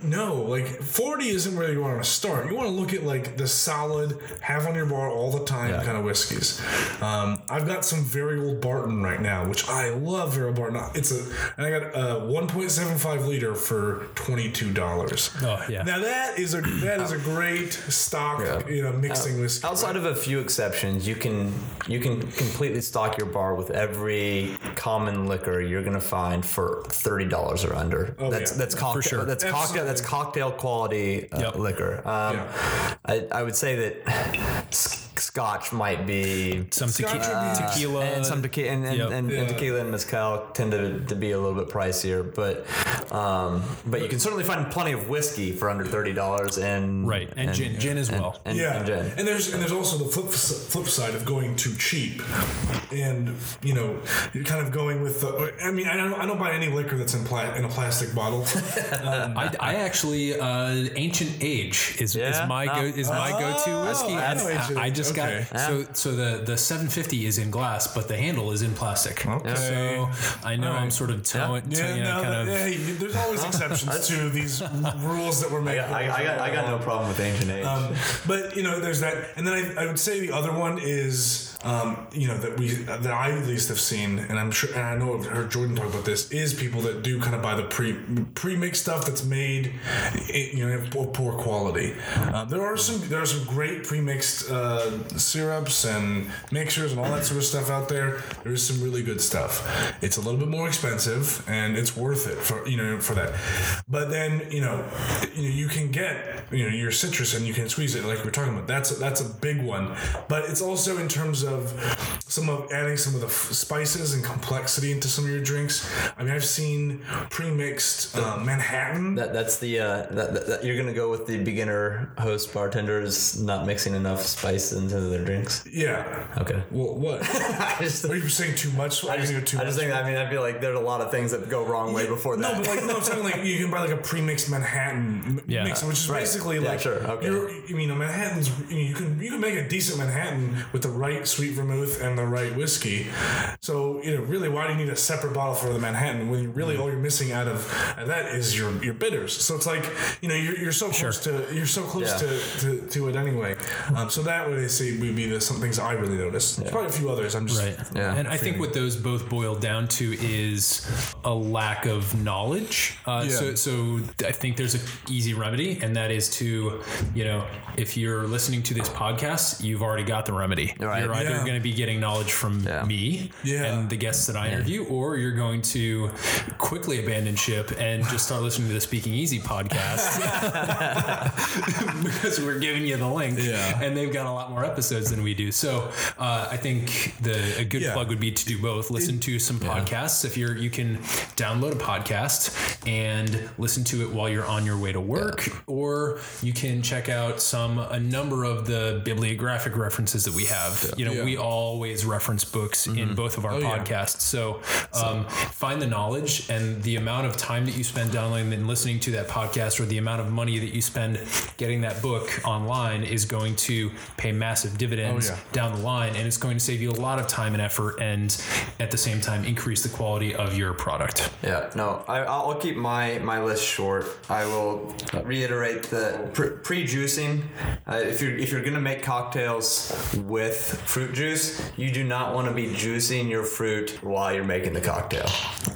no, like forty isn't where you want to start. You want to look at like the solid, have on your bar all the time kind of whiskeys. Um, I've got some very old Barton right now, which I love. Very old Barton. It's a and I got a one point seven five liter for twenty two dollars. Oh, yeah. Now that is a that is a great stock. You know, mixing whiskey. Outside of a few exceptions, you can you can completely stock your bar with every common liquor you're gonna find for thirty dollars or under. Oh, that's yeah. that's cocktail. sure. That's cocktail. That's cocktail quality uh, Yep. liquor. Um, Yeah. I, I would say that s- Scotch might be Some tequila, Scotch would be- tequila, and some tequila and, and, Yep. and, and Yeah. tequila and mezcal tend to, to be a little bit pricier, but um, but you can certainly find plenty of whiskey for under thirty dollars and Right, and gin- gin as well. and, yeah, and gin. and there's and there's also the flip flip side of going too cheap, and you know you're kind of going with the. I mean, I don't I don't buy any liquor that's in pla- in a plastic bottle. I, I actually uh, ancient age is, is Yeah? my go is my go to whiskey. I know I, I Age, just okay. got so so the the 750 is in glass, but the handle is in plastic. Okay. So I know I'm sort of towing, yeah, you know, no, kind of. yeah, there's always exceptions to these rules that we're I making. got, I, I got I got no problem with ancient age. Um, but you know, there's that, and then I, I would say the other one is, um, you know, that we that I at least have seen, and I'm sure, and I know I've heard Jordan talk about this, is people that do kind of buy the pre pre mixed stuff that's made, you know, poor- poor quality. Um, there are some there are some great pre mixed uh, syrups and mixers and all that sort of stuff out there. There is some really good stuff. It's a little bit more expensive, and it's worth it for you know for that. But then you know, you know you can get you know your citrus and you can squeeze it like we're talking about. That's a, that's a big one. But it's also in terms of some of adding some of the f- spices and complexity into some of your drinks. I mean, I've seen pre-mixed uh, Manhattan. that that's the uh, that, that, that you're gonna go with the beginner host bartenders not mixing enough spice into their drinks. yeah. Okay. Well, what? I just Are you saying too much? I Are just, gonna too I just much? think I mean I feel like there's a lot of things that go wrong way before that. No, but like no, I'm saying like you can buy like a pre-mixed Manhattan m- Yeah. mix, which is Right. basically Yeah, like sure, okay. you're, I mean, a Manhattan's you, know, you can you can make a decent Manhattan with the right sweet vermouth and the right whiskey. So you know, really, why do you need a separate bottle for the Manhattan when you really all you're missing out of that is your your bitters? So it's like you know you're, you're so close to you're so close Yeah. to, to, to it anyway. Um, so that would I say would be the some things I really noticed. There's probably a few others. I'm just Right. Yeah. And I think what those both boil down to is a lack of knowledge. Uh, Yeah. So, so I think there's an easy remedy, and that is to, you know, if you're listening to this podcast, you've already got the remedy. Right. You're either Yeah. going to be getting knowledge from Yeah. me Yeah. and the guests that I interview, or you're going to quickly abandon ship and just start listening to the Speaking Easy podcast because we're giving you the link, Yeah. and they've got a lot more episodes than we do. So uh, I think the a good Yeah. plug would be to do both. Listen to some podcasts. If you're you can download a podcast and listen to it while you're on your way to work, or you can check out some a number of the bibliographic references that we have. You know, Yeah. we always reference books in both of our yeah. podcasts. So um, find the knowledge and the amount of time that you spend downloading and listening to that podcast, or the amount of money that you spend getting that book online, is going to pay massive dividends Oh, yeah. down the line, and it's going to save you a lot of time and effort, and at the same time increase the quality of your product. Yeah, no, I, I'll keep my, my list short. I will reiterate the pre- pre-juicing. Uh, if you're if you're gonna make cocktails with fruit juice, you do not want to be juicing your fruit while you're making the cocktail.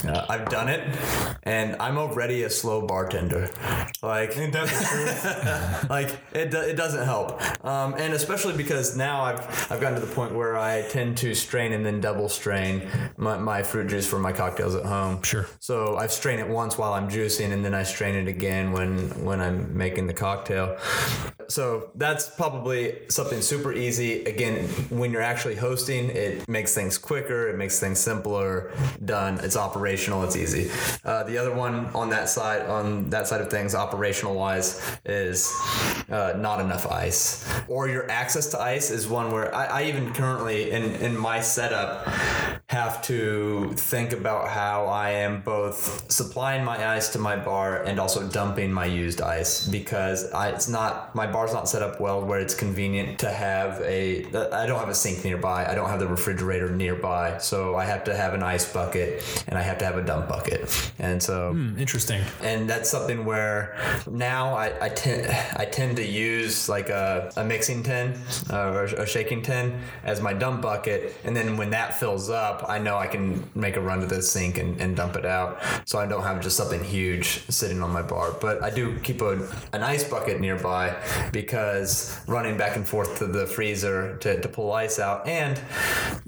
Uh, I've done it, and I'm already a slow bartender. Like ain't that the like it, do, it doesn't help um, and especially because now I've, I've gotten to the point where I tend to strain and then double strain my, my fruit juice for my cocktails at home Sure. so I strain it once while I'm juicing, and then I strain it again when when I'm making the cocktail. So that's probably something super easy. Again, when you're actually hosting, it makes things quicker, it makes things simpler. Done. It's operational. It's easy. Uh, the other one on that side, on that side of things, operational wise, is uh, not enough ice, or your access to ice is one where I, I even currently in in my setup have to think about how I am both supplying my ice to my bar and also dumping my used ice because I, it's not my bar's not set up well where it's convenient to have a I don't have a sink nearby. I don't have the refrigerator nearby. So I have to have an ice bucket and I have to have a dump bucket. And so Hmm, interesting. and that's something where now I, I tend I tend to use like a, a mixing tin uh, or a shaking tin as my dump bucket, and then when that fills up, I know I can make a run to the sink and, and dump it out, so I don't have just something huge sitting on my bar. But I do keep a an ice bucket nearby because running back and forth to the freezer to, to pull ice out, and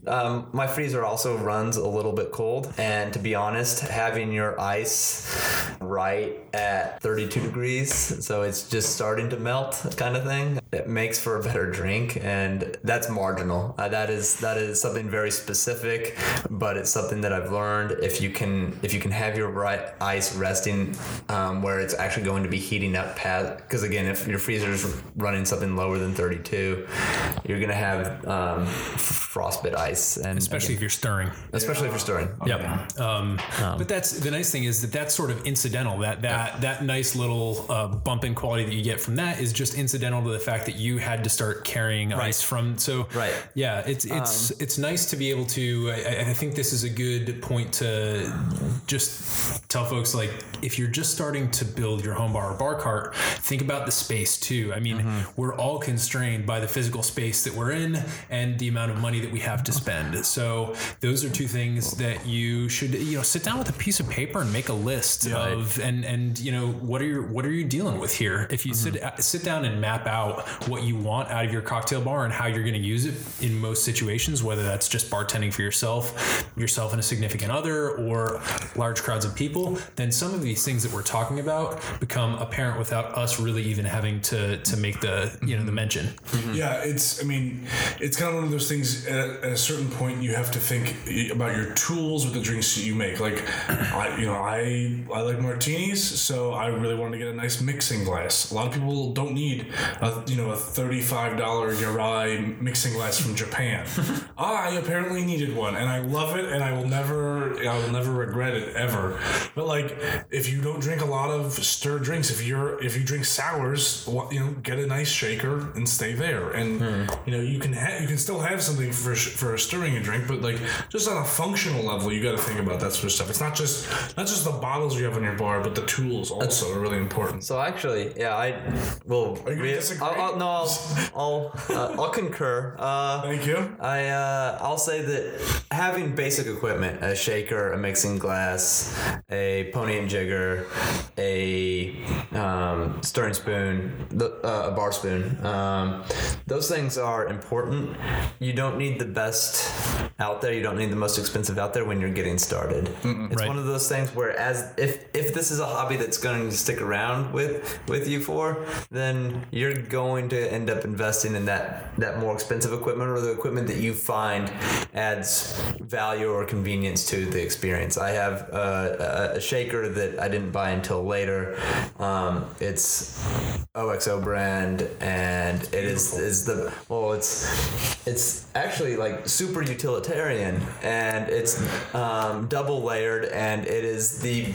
um, my freezer also runs a little bit cold, and to be honest, having your ice right at 32 degrees, so it's just starting to melt, kind of thing. It makes for a better drink, and that's marginal. Uh, that is that is something very specific, but it's something that I've learned. If you can if you can have your right ice resting um, where it's actually going to be heating up past, because again, if your freezer is running something lower than 32, you're gonna have um, frostbit ice, and Especially if you're stirring. especially if you're stirring. Yep. Um, but that's the nice thing is that that's sort of incidental. That that that nice little uh, bump in quality that you get from that is just incidental to the fact that you had to start carrying ice from. So Right. Yeah, it's it's um, it's nice to be able to. I, I think this is a good point to just tell folks like if you're just starting to build your home bar or bar cart, think about the space too. I mean, mm-hmm. we're all constrained by the physical space that we're in and the amount of money that we have to mm-hmm. spend. So those are two things that you should you know sit down with a piece of paper and make a list of and and you know what are your what are you dealing with here? If you mm-hmm. sit uh, sit down and map out what you want out of your cocktail bar and how you're going to use it in most situations, whether that's just bartending for yourself, yourself and a significant other, or large crowds of people, then some of these things that we're talking about become apparent without us really even having to to make the you know the mm-hmm. mention. Mm-hmm. Yeah, it's. I mean, it's kind of one of those things. At, at a certain point, you have to think about your tools with the drinks that you make. Like, I, you know, I I like martinis, so I really wanted to get a nice mixing glass. A lot of people don't need, a, you know, a thirty-five dollar Yarai mixing glass from Japan. I apparently needed one, and I love it, and I will never, I will never regret it ever. But like, if you don't drink a lot of stirred drinks, if you're if you drink sours, you know, get a nice shaker and stay there. And hmm. you know, you can ha- you can still have something for sh- for stirring a drink, but like just on a functional level, you got to think about that sort of stuff. It's not just not just the bottles you have on your bar, but the tools also are really important. So actually, yeah, I will. Are you gonna disagree? I'll, I'll, no, I'll I'll, uh, I'll concur. Uh, Thank you. I uh, I'll say that having basic equipment, a shaker, a mixing glass, a pony and jigger, a um, stirring spoon, the, uh, a bar spoon, um, those things are important. You don't need the best out there. You don't need the most expensive out there when you're getting started. It's Right. one of those things where, as if if this is a hobby that's going to stick around with with you for, then you're going to end up investing in that that more expensive equipment or the equipment that you find adds value or convenience to the experience. I have a, a shaker that I didn't buy until later. Um, it's OXO brand, and it is is the well, it's it's actually like super utilitarian, and it's um, double layered, and it is the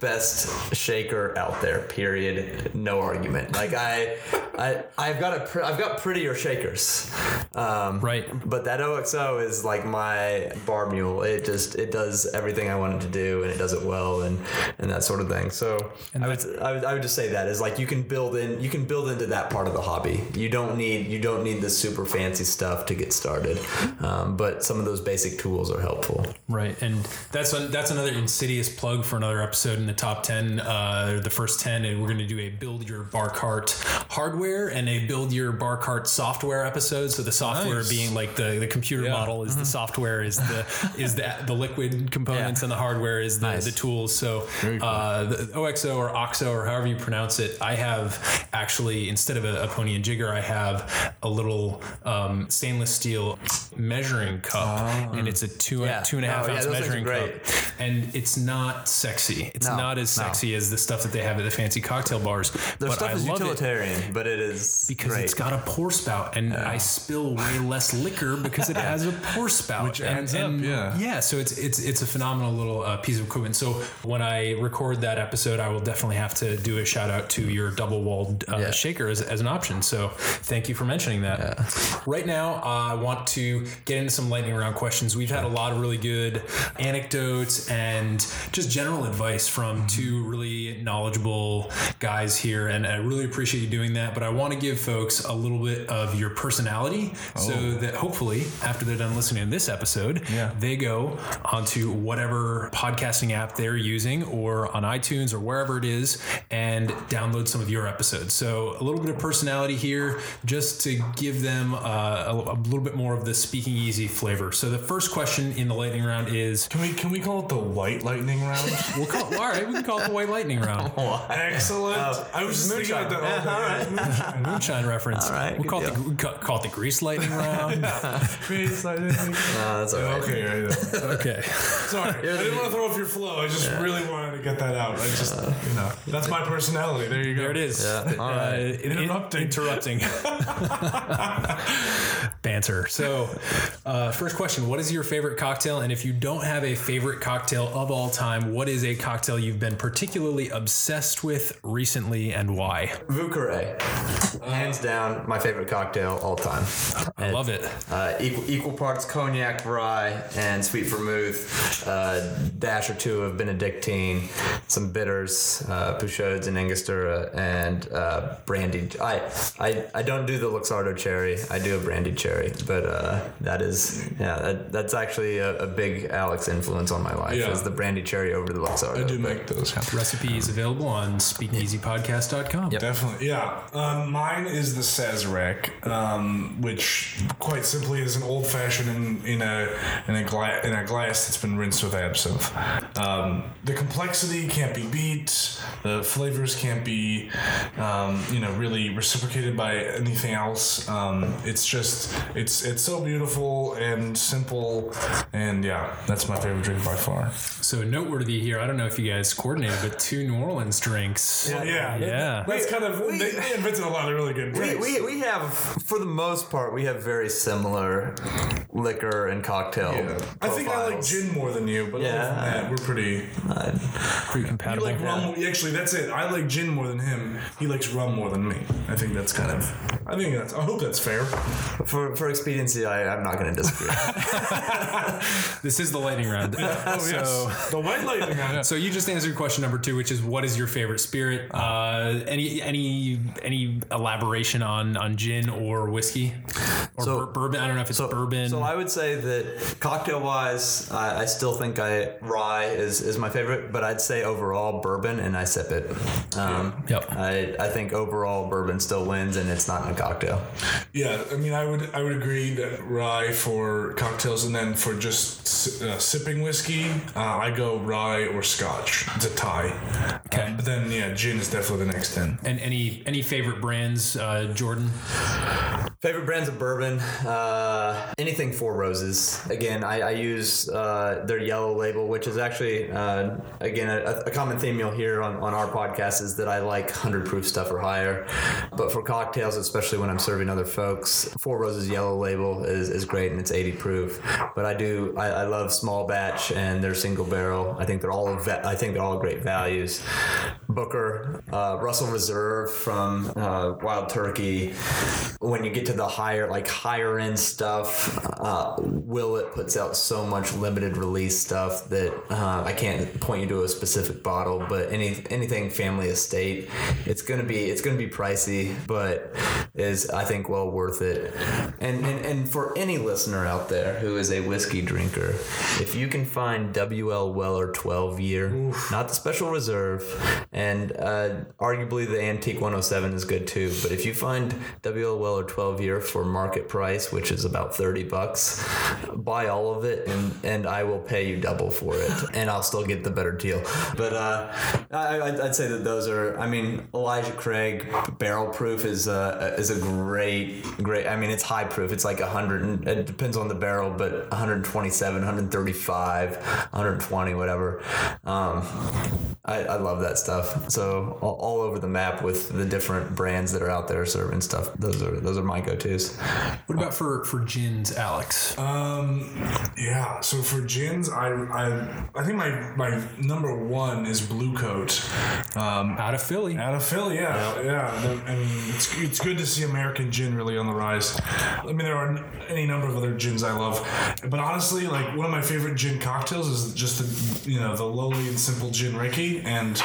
best shaker out there. Period. No argument. Like I, I, I've got a, pr- I've got prettier shakers, um, Right. But that OXO is like my bar mule. It just it does everything I want it to do, and it does it well, and and that sort of thing. So I would, I would I would just say that is like you can build in you can build into that part of the hobby. You don't need you don't need the super fancy stuff to get started, um, but some of those basic tools are helpful. Right, and that's a, that's another insidious plug for another episode the top 10, uh, the first 10, and we're going to do a build your bar cart hardware and a build your bar cart software episode. So the software Nice. being like the, the computer Yeah. model is the software is the is the the liquid components Yeah. and the hardware is the, Nice. the tools. So uh, the OXO or OXO or however you pronounce it, I have actually instead of a, a pony and jigger, I have a little um, stainless steel measuring cup, and it's a two Yeah. two and a half Oh, ounce those measuring cup, and it's not sexy. It's No, not as no. sexy as the stuff that they have at the fancy cocktail bars. Their but stuff I is love it utilitarian, but it is because great. it's got a pour spout and I spill way less liquor because it has a pour spout. Which and, adds up, yeah. Yeah, so it's it's it's a phenomenal little uh, piece of equipment. So when I record that episode, I will definitely have to do a shout out to your double walled uh, Yeah. shaker as, as an option. So thank you for mentioning that. Right now, uh, I want to get into some lightning round questions. We've had a lot of really good anecdotes and just general advice from two really knowledgeable guys here, and I really appreciate you doing that. But I want to give folks a little bit of your personality so that hopefully, after they're done listening to this episode, Yeah. they go onto whatever podcasting app they're using or on iTunes or wherever it is and download some of your episodes. So a little bit of personality here just to give them uh, a, a little bit more of the speaking easy flavor. So the first question in the lightning round is Can we can we call it the white lightning round? we'll call it, all right, we can call it the white lightning round. Excellent. I was just thinking like that all day. Moonshine. Moonshine reference. All right, we'll call it, the, we ca- call it the grease lightning round. Grease lightning. Uh, that's all right. Okay, right okay. Sorry, I didn't want to throw off your flow. I just really wanted to get that out. I just, you know, that's my personality. There you go. There it is. Yeah, all right. Uh, in- Interrupting. interrupting. Banter. So, uh, first question What is your favorite cocktail? And if you don't have a favorite cocktail of all time, what is a cocktail you've been particularly obsessed with recently and why? Vieux Carré, hands down, my favorite cocktail all time. I love it. Uh, equal, equal parts cognac, rye, and sweet vermouth. Uh, dash or two of Benedictine, some bitters, uh, and Angostura, and uh, brandy. I, I I don't do the Luxardo cherry. I do a brandy cherry, but uh, that is yeah, that, that's actually a, a big Alex influence on my life. Yeah. Is the brandy cherry over the Luxardo? I do but- make those. Recipes available on speakeasypodcast.com. Definitely, yeah. Um, mine is the Sazerac, um, which quite simply is an old fashioned in, in a in a glass in a glass that's been rinsed with absinthe. Um, the complexity can't be beat. The flavors can't be, um, you know, really reciprocated by anything else. Um, it's just it's it's so beautiful and simple, and yeah, that's my favorite drink by far. So, noteworthy here, I don't know if you guys coordinated, but two New Orleans drinks. Yeah, yeah. Yeah. That's kind of they, they invented a lot of really good drinks. we, we have, for the most part, we have very similar liquor and cocktail. Yeah. I think I like gin more than you, but Yeah. other than that, we're pretty. Pretty You compatible. like rum? Actually, that's it. I like gin more than him. He likes rum more than me. I think that's kind of. I think that's. I hope that's fair. For, for expediency, I, I'm not going to disagree. This is the lightning round. Oh so, yes, the white lightning. yeah. So you just answered question number two, which is what is your favorite spirit? Uh, any any any elaboration on on gin or whiskey or So- bur- bourbon? I don't know if it's bourbon. So I would say that cocktail wise, I, I still think I rye is, is my favorite, but I'd say overall bourbon, and I sip it. Um, Yep. I, I think overall bourbon still wins, and it's not in a cocktail. Yeah, I mean, I would I would agree that rye for cocktails, and then for just uh, sipping whiskey, uh, I go rye or scotch. It's a tie. Okay. Um, but then yeah, gin is definitely the next ten. and any any favorite brands, uh, Jordan? Favorite brands of bourbon, uh, anything Four Roses. Again, I, I use uh, their yellow label, which is actually, uh, again, a, a common theme you'll hear on, on our podcast is that I like 100 proof stuff or higher. But for cocktails, especially when I'm serving other folks, Four Roses yellow label is, is great and it's 80 proof. But I do, I, I love small batch and their single barrel. I think they're all, I think they're all great values. Booker, uh, Russell Reserve from uh, Wild Turkey. When you get to the higher, like higher end stuff, uh, Willett puts out so much limited release stuff that uh, I can't point you to a specific bottle. But any anything Family Estate, it's gonna be it's gonna be pricey, but is I think well worth it. And and, and for any listener out there who is a whiskey drinker, if you can find WL Weller 12 year, not the special reserve, and uh, arguably the antique 107 is good too. But if you find WL Weller 12 year for market price, which is about 30 bucks, buy all of it, and and I will pay you double for it, and I'll still get the better deal. But uh, I, I'd I'd say that those are. I mean, Elijah Craig barrel proof is a is a great great. I mean, it's high proof. It's like 100. and- It depends on the barrel, but 127, 135, 120, whatever. Um, I, I love that stuff. So all, all over the map with the different brands that are out there serving stuff. Those are those are my go tos. What about for for gins, Alex? Um, yeah. So for gins, I I I think my my number one is Blue Coat. Um, Out of Philly. out of Philly, yeah, yeah, and, and it's it's good to see American gin really on the rise. I mean, there are any number of other gins I love, but honestly, like one of my favorite gin cocktails is just the you know the lowly and simple gin Ricky, and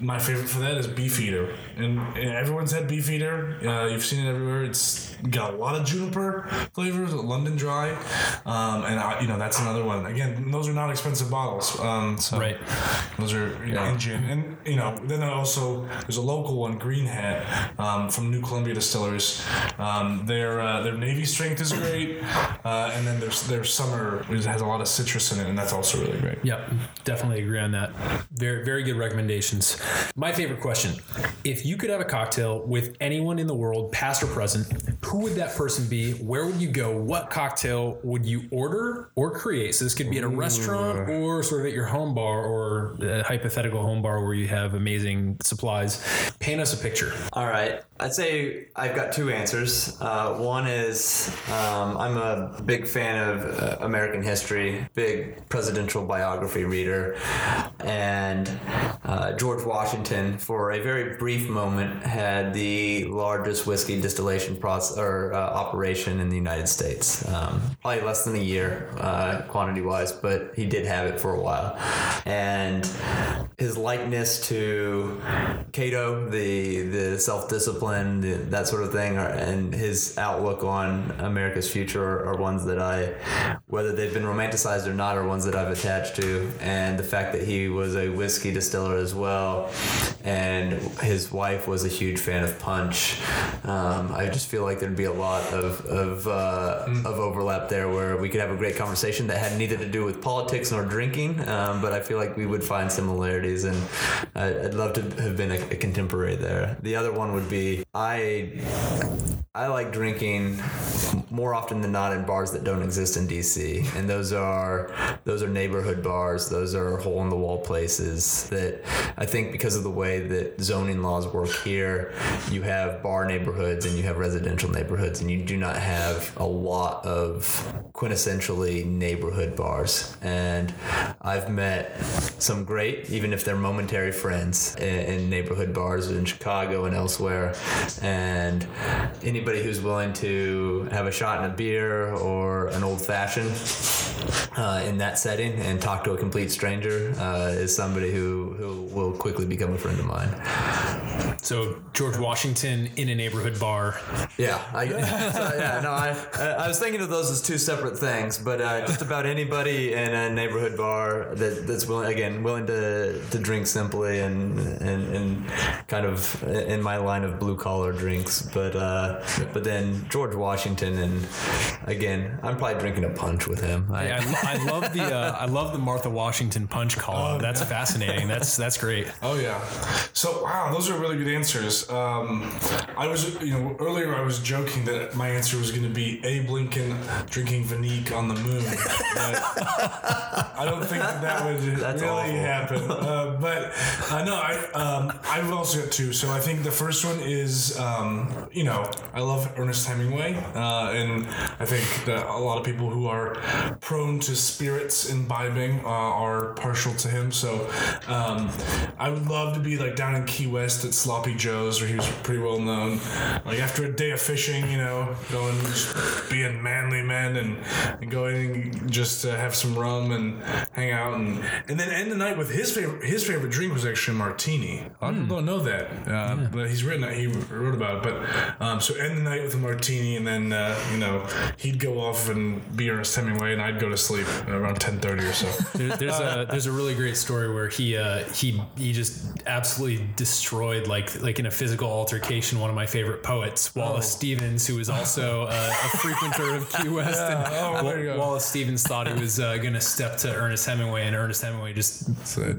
my favorite for that is Beefeater. And, and everyone's had Beefeater. Uh, you've seen it everywhere. It's got a lot of juniper flavors, London Dry, um, and I, you know that's another one. Again, those are not expensive bottles. Um, so Right. those are you know, in gin, and you know then also there's a local one, Green Hat, um, from New Columbia Distilleries. Um, their uh, their navy strength is great, uh, and then there's their summer has a lot of citrus in it, and that's also really great. Yep, definitely agree on that. Very, very good recommendations. My favorite question: If you could have a cocktail with anyone in the world, past or present, who would that person be? Where would you go? What cocktail would you order or create? So this could be at a restaurant or sort of at your home bar or a hypothetical home bar where you have amazing supplies. Paint us a picture. All right. I'd say I've got two answers. Uh, one is um, I'm a big fan of uh, American history, big presidential biography reader, and uh, George Washington, for a very brief moment, had the largest whiskey distillation process or uh, operation in the United States. Um, probably less than a year, uh, quantity wise, but he did have it for a while, and his likeness to Cato, the the self discipline, that sort of thing, and his outlook on America's future are, are ones that I, whether they've been romanticized or not, are ones that I've attached to. And the fact that he was a whiskey distiller as well, and his wife was a huge fan of punch, um, I just feel like there'd be a lot of of uh, of overlap there where we could have a great conversation that had neither to do with politics nor drinking, um, but I feel like we would find similarities, and I- I'd love to have been a, a contemporary there. The other one would be I I like drinking more often than not in bars that don't exist in DC, and those are those are neighborhood bars. Those are hole in the wall places that I think because of the way that zoning laws work here, you have bar neighborhoods and you have residential neighborhoods, and you do not have a lot of quintessentially neighborhood bars. And I've met some great, even if they're momentary friends, in, in neighborhood bars in Chicago and elsewhere. And anybody who's willing to have a shot in a beer or an old fashioned uh, in that setting and talk to a complete stranger uh, is somebody who, who will quickly become a friend of mine. So George Washington in a neighborhood bar. Yeah, I, so, yeah, no, I, I I was thinking of those as two separate things, but uh, just about anybody in a neighborhood bar that, that's willing, again, willing to, to drink simply and, and and kind of in my line of blue collar drinks, but uh, but then George Washington and again, I'm probably drinking a punch with him. I, Yeah, I, I love the uh, I love the Martha Washington punch call. that's fascinating. That's that's great. Oh yeah. So wow, those are really good answers. Um, I was, you know, earlier I was joking that my answer was going to be Abe Lincoln drinking Vanique on the moon. But I don't think that, that would That's really awful. happen. Uh, but uh, no, I um, I've also got two. So I think the first one is, um, you know, I love Ernest Hemingway, uh, and I think that a lot of people who are prone to spirits imbibing uh, are partial to him. So um, I would love to be like down in Key West at Sloppy Joe's, where he was pretty well known. Like after a day of fishing, you know, going just being manly men and, and going just uh, have some rum and hang out and and then end the night with his favorite his favorite drink was actually a martini. A lot of people don't know that, uh, but he's written. He wrote about it. But um, so end the night with a martini, and then uh, you know he'd go off and be Ernest Hemingway, and I'd go to sleep around ten thirty or so. There, there's a there's a really great story where he uh, he he just absolutely destroyed like like in a physical altercation one of my favorite poets Wallace Oh. Stevens who was also uh, a frequenter of Key West and Oh, there you go. Wallace Stevens thought he was uh, gonna step to Ernest Hemingway and Ernest Hemingway just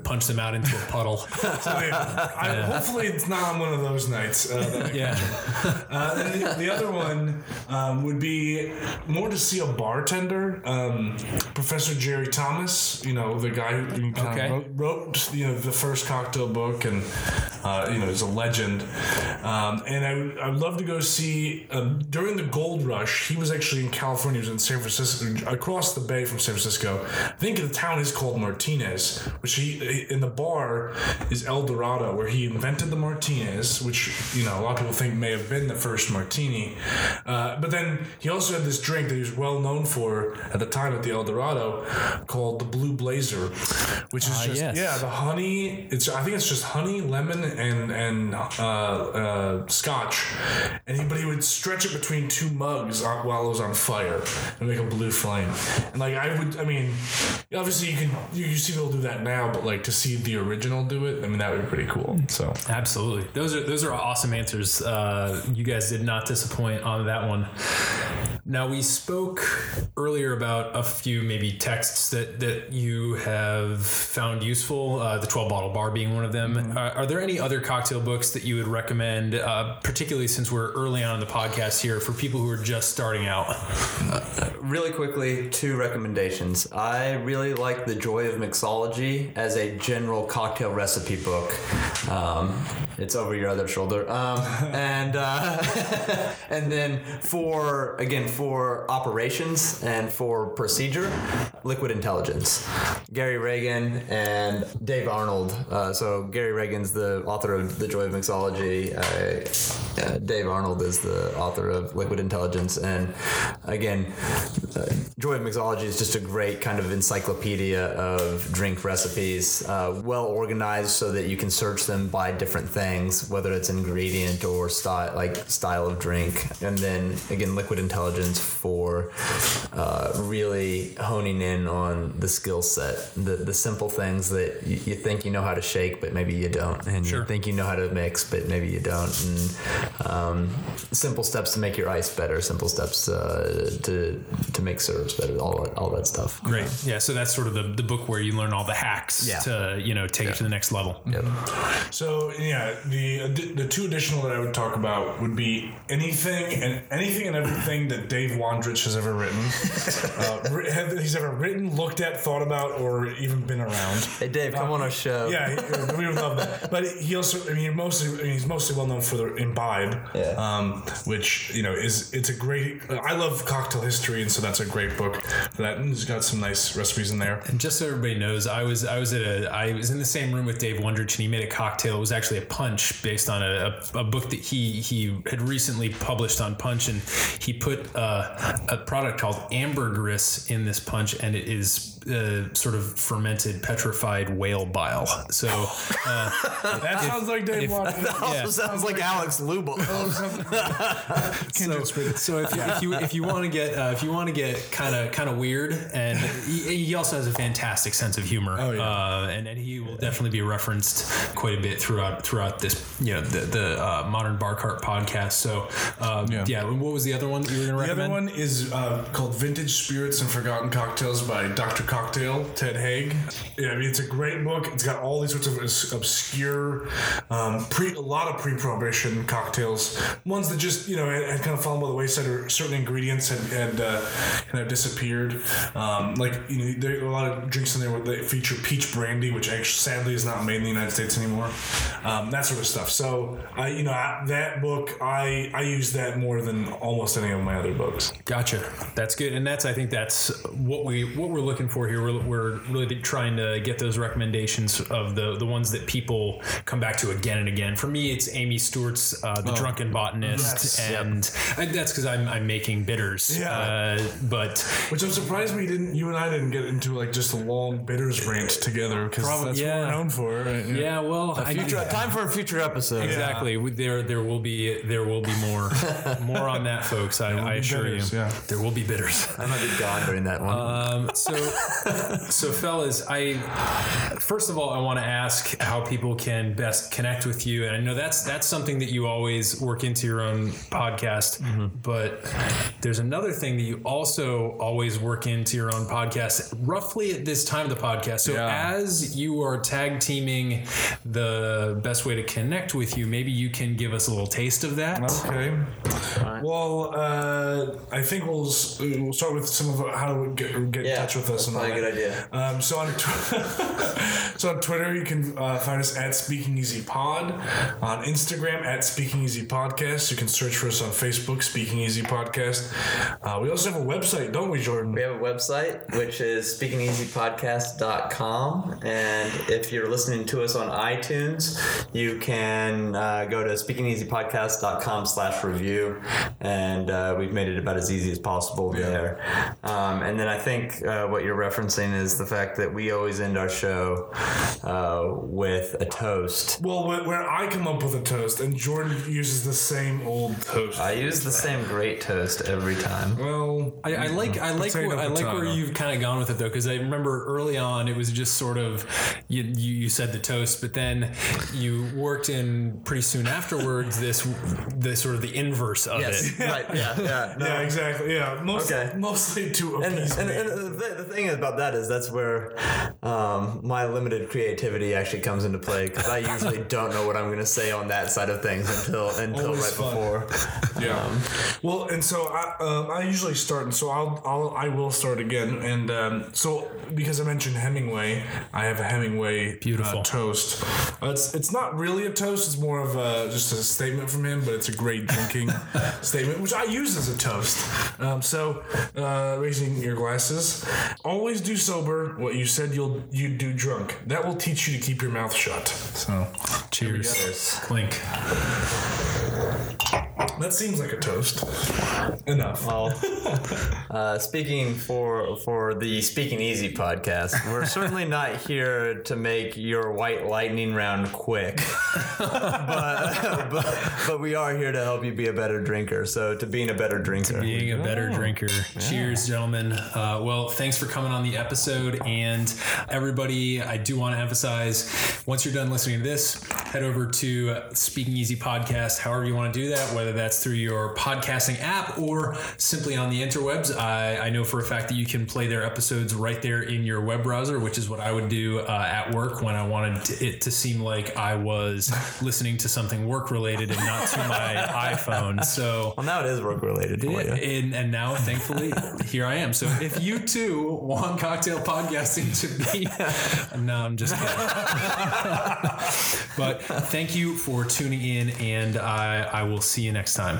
punched him out into a puddle So, yeah, I, hopefully it's not on one of those nights. Uh, that I yeah Uh, and the, the other one um, would be more to see a bartender, um, Professor Jerry Thomas. You know, the guy who Okay. wrote, wrote you know the first cocktail book, and uh, you know is a legend. Um, and I would, I would love to go see um, during the gold rush. He was actually in California. He was in San Francisco, across the bay from San Francisco. I think the town is called Martinez, which he in the bar is El Dorado, where he invented the Martinez, which you know a lot of people think may have been the first martini. Uh, but then he also had this drink that he was well known for at the time at the El Dorado, called the Blue Blazer, which is Ah, just yes. yeah the honey. It's I think it's just honey, lemon, and and uh, uh, scotch, and he, but he would stretch it between two mugs while it was on fire and make a blue flame. And like I would, I mean, obviously you can you, you see people do that now, but like to see the original do it, I mean that would be pretty cool. So Absolutely. Those are those are awesome answers. Uh, you guys did not disappoint on that one. Now we spoke earlier about a few maybe texts that that you have found useful. Uh, the Twelve Bottle Bar being one of them. Uh, are there any other cocktail books that you would recommend, uh, particularly since we're early on in the podcast here, for people who are just starting out? Really quickly, two recommendations. I really like The Joy of Mixology as a general cocktail recipe book. Um, it's over your other shoulder. Um, and uh, and then for again for operations and for procedure, Liquid Intelligence. Gary Regan and Dave Arnold. Uh, so Gary Regan's the author of The Joy of Mixology. Uh, uh, Dave Arnold is the author of Liquid Intelligence, and again, uh, Joy of Mixology is just a great kind of encyclopedia of drink recipes, uh, well organized so that you can search them by different things, whether it's ingredient or style, like style of drink, and then again, Liquid Intelligence for uh, really honing in on the skill set, the the simple things that you, you think you know how to shake, but maybe you don't, and Sure. you think you know how to mix, but maybe you don't, and um, simple steps to make your ice better, simple steps uh, to to make serves better, all all that stuff. Great. Yeah. So that's sort of the, the book where you learn all the hacks Yeah. to you know take it to the next level. So yeah, the the two additional that I would talk about would be anything and anything and everything that Dave Wondrich has ever written. uh, have- he's ever written, looked at, thought about, or even been around. Hey Dave, come on our show. Yeah, we would love that. But he also, I mean, mostly, I mean, he's mostly well known for the Imbibe, Yeah. um, which you know is it's a great. I love cocktail history, and so that's a great book That he's got some nice recipes in there. And just so everybody knows, I was I was at a I was in the same room with Dave Wondrich, and he made a cocktail. It was actually a punch based on a, a, a book that he he had recently published on punch, and he put uh, a product called ambergris in this punch, and it is uh, sort of fermented petrified whale bile. So uh, That sounds like Dave Wondrich. Also Yeah. sounds like Alex Luboff. Kindred spirit. So if you, if you if you want to get uh, if you want to get kind of kind of weird, and he, he also has a fantastic sense of humor. Oh, yeah. uh, and and he will definitely be referenced quite a bit throughout throughout this you know the the uh, modern bar cart podcast. So um, Yeah. yeah. What was the other one that you were going to recommend? The other one is uh, called Vintage Spirits and Forgotten Cocktails by Dr. Cocktail, Ted Haigh. Yeah, I mean, it's a great book. It's got all these sorts of obscure, um, pre a lot of pre-prohibition cocktails. Ones that just you know had, kind of fallen by the wayside, or certain ingredients had, had uh, kind of disappeared. Um, like you know, there are a lot of drinks in there that feature peach brandy, which actually sadly is not made in the United States anymore. Um, that sort of stuff. So I, you know, I, that book I I use that more than almost any of my other books. Gotcha. That's good, and that's I think that's what we what we're looking for here. We're, we're really trying to get those recommendations of the the ones that people come back to again and again. For me, it's Amy Stewart's uh, The Drunken Botanist, Yes. and I, that's because I'm I'm making bitters. Yeah. Uh, but Which I'm surprised we didn't. You and I didn't get into like just a long bitters rant together because that's yeah. what we're known for. Right? yeah, well, I- Future, time for a future episode. Exactly. There, there will be, there will be more, more on that, folks. I, I assure bitters, you, yeah. there will be bitters. I might be gone during that one. Um, so, so fellas, I first of all, I want to ask how people can best connect with you, and I know that's that's something that you always work into your own podcast. But there's another thing that you also always work into your own podcast, roughly at this time of the podcast. So, Yeah. as you are tag teaming the best way to connect with you, maybe you can give us a little taste of that. Okay. Well, uh, I think we'll we'll start with some of how to get, get in touch with us. and a good idea. Um, so on tw- so on Twitter, you can uh, find us at Speaking Easy Pod. On Instagram, at Speaking Easy Podcast. You can search for us on Facebook, Speaking Easy Podcast. Uh, we also have a website, don't we, Jordan? We have a website, which is speakingeasypodcast.com. And if you're listening to us on iTunes, you can uh, go to speakingeasypodcast.com slash review. And uh, we've made it about as easy as possible there. Um, and then I think uh, what you're referencing is the fact that we always end our show uh, with a toast. Well, where, where I come up with a toast, and Jordan uses the same old toast. I use the same great toast every time. well, I, I like I like where, I like where you've kind of gone with it though because I remember early on it was just sort of you, you you said the toast but then you worked in pretty soon afterwards this the sort of the inverse of it. right. Yeah. Yeah. no. yeah, exactly. Yeah, most, Okay. mostly to and, appease and, me. and the, the thing about that is that's where um, my limited creativity actually comes into play because I usually don't know what I'm going to say on that side of things until until Always right fun. before. Yeah. well, and so I, um, I usually start, and so I'll, I'll I will start again, and um, so because I mentioned Hemingway, I have a Hemingway Beautiful. uh, toast. Uh, it's it's not really a toast; it's more of a just a statement from him, but it's a great drinking statement, which I use as a toast. Um, so, uh, raising your glasses, always do sober what you said you'll you do drunk. That will teach you to keep your mouth shut. So Cheers. Cheers. Clink. That seems like a toast. Enough. Well, uh, speaking for for the Speaking Easy podcast, we're certainly not here to make your white lightning round quick, but, but but we are here to help you be a better drinker. So to being a better drinker, to Being a better drinker. Cheers, gentlemen. Uh, well, thanks for coming on the episode. And everybody, I do want to emphasize once you're done listening to this, head over to uh, Speaking Easy Podcast, however you want to do that, whether that's through your podcasting app or simply on the interwebs. I, I know for a fact that you can play their episodes right there in your web browser, which is what I would do uh, at work when I wanted to, it to seem like I was listening to something work related and not to my iPhone. So. well, now it is work related Yeah, and, and now, thankfully, here I am. So if you too want cocktail podcasting to be, no, I'm just kidding. thank you for tuning in, and I, I will see you next time.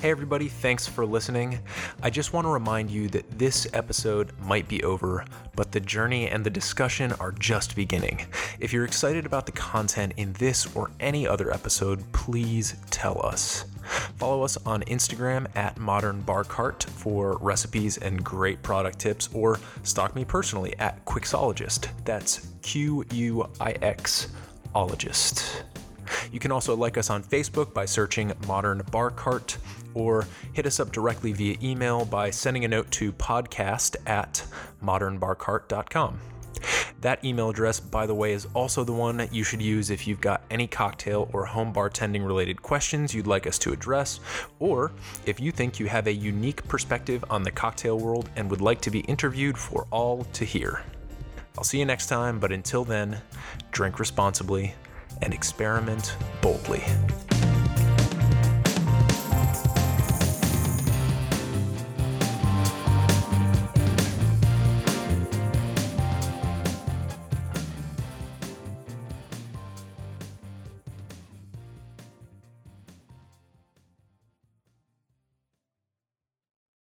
Hey, everybody, thanks for listening. I just want to remind you that this episode might be over, but the journey and the discussion are just beginning. If you're excited about the content in this or any other episode, please tell us. Follow us on Instagram at Modern Bar Cart for recipes and great product tips, or stalk me personally at Quixologist. That's Q U I X ologist. You can also like us on Facebook by searching Modern Bar Cart or hit us up directly via email by sending a note to podcast at modernbarcart.com. That email address, by the way, is also the one that you should use if you've got any cocktail or home bartending related questions you'd like us to address, or if you think you have a unique perspective on the cocktail world and would like to be interviewed for all to hear. I'll see you next time, but until then, drink responsibly and experiment boldly.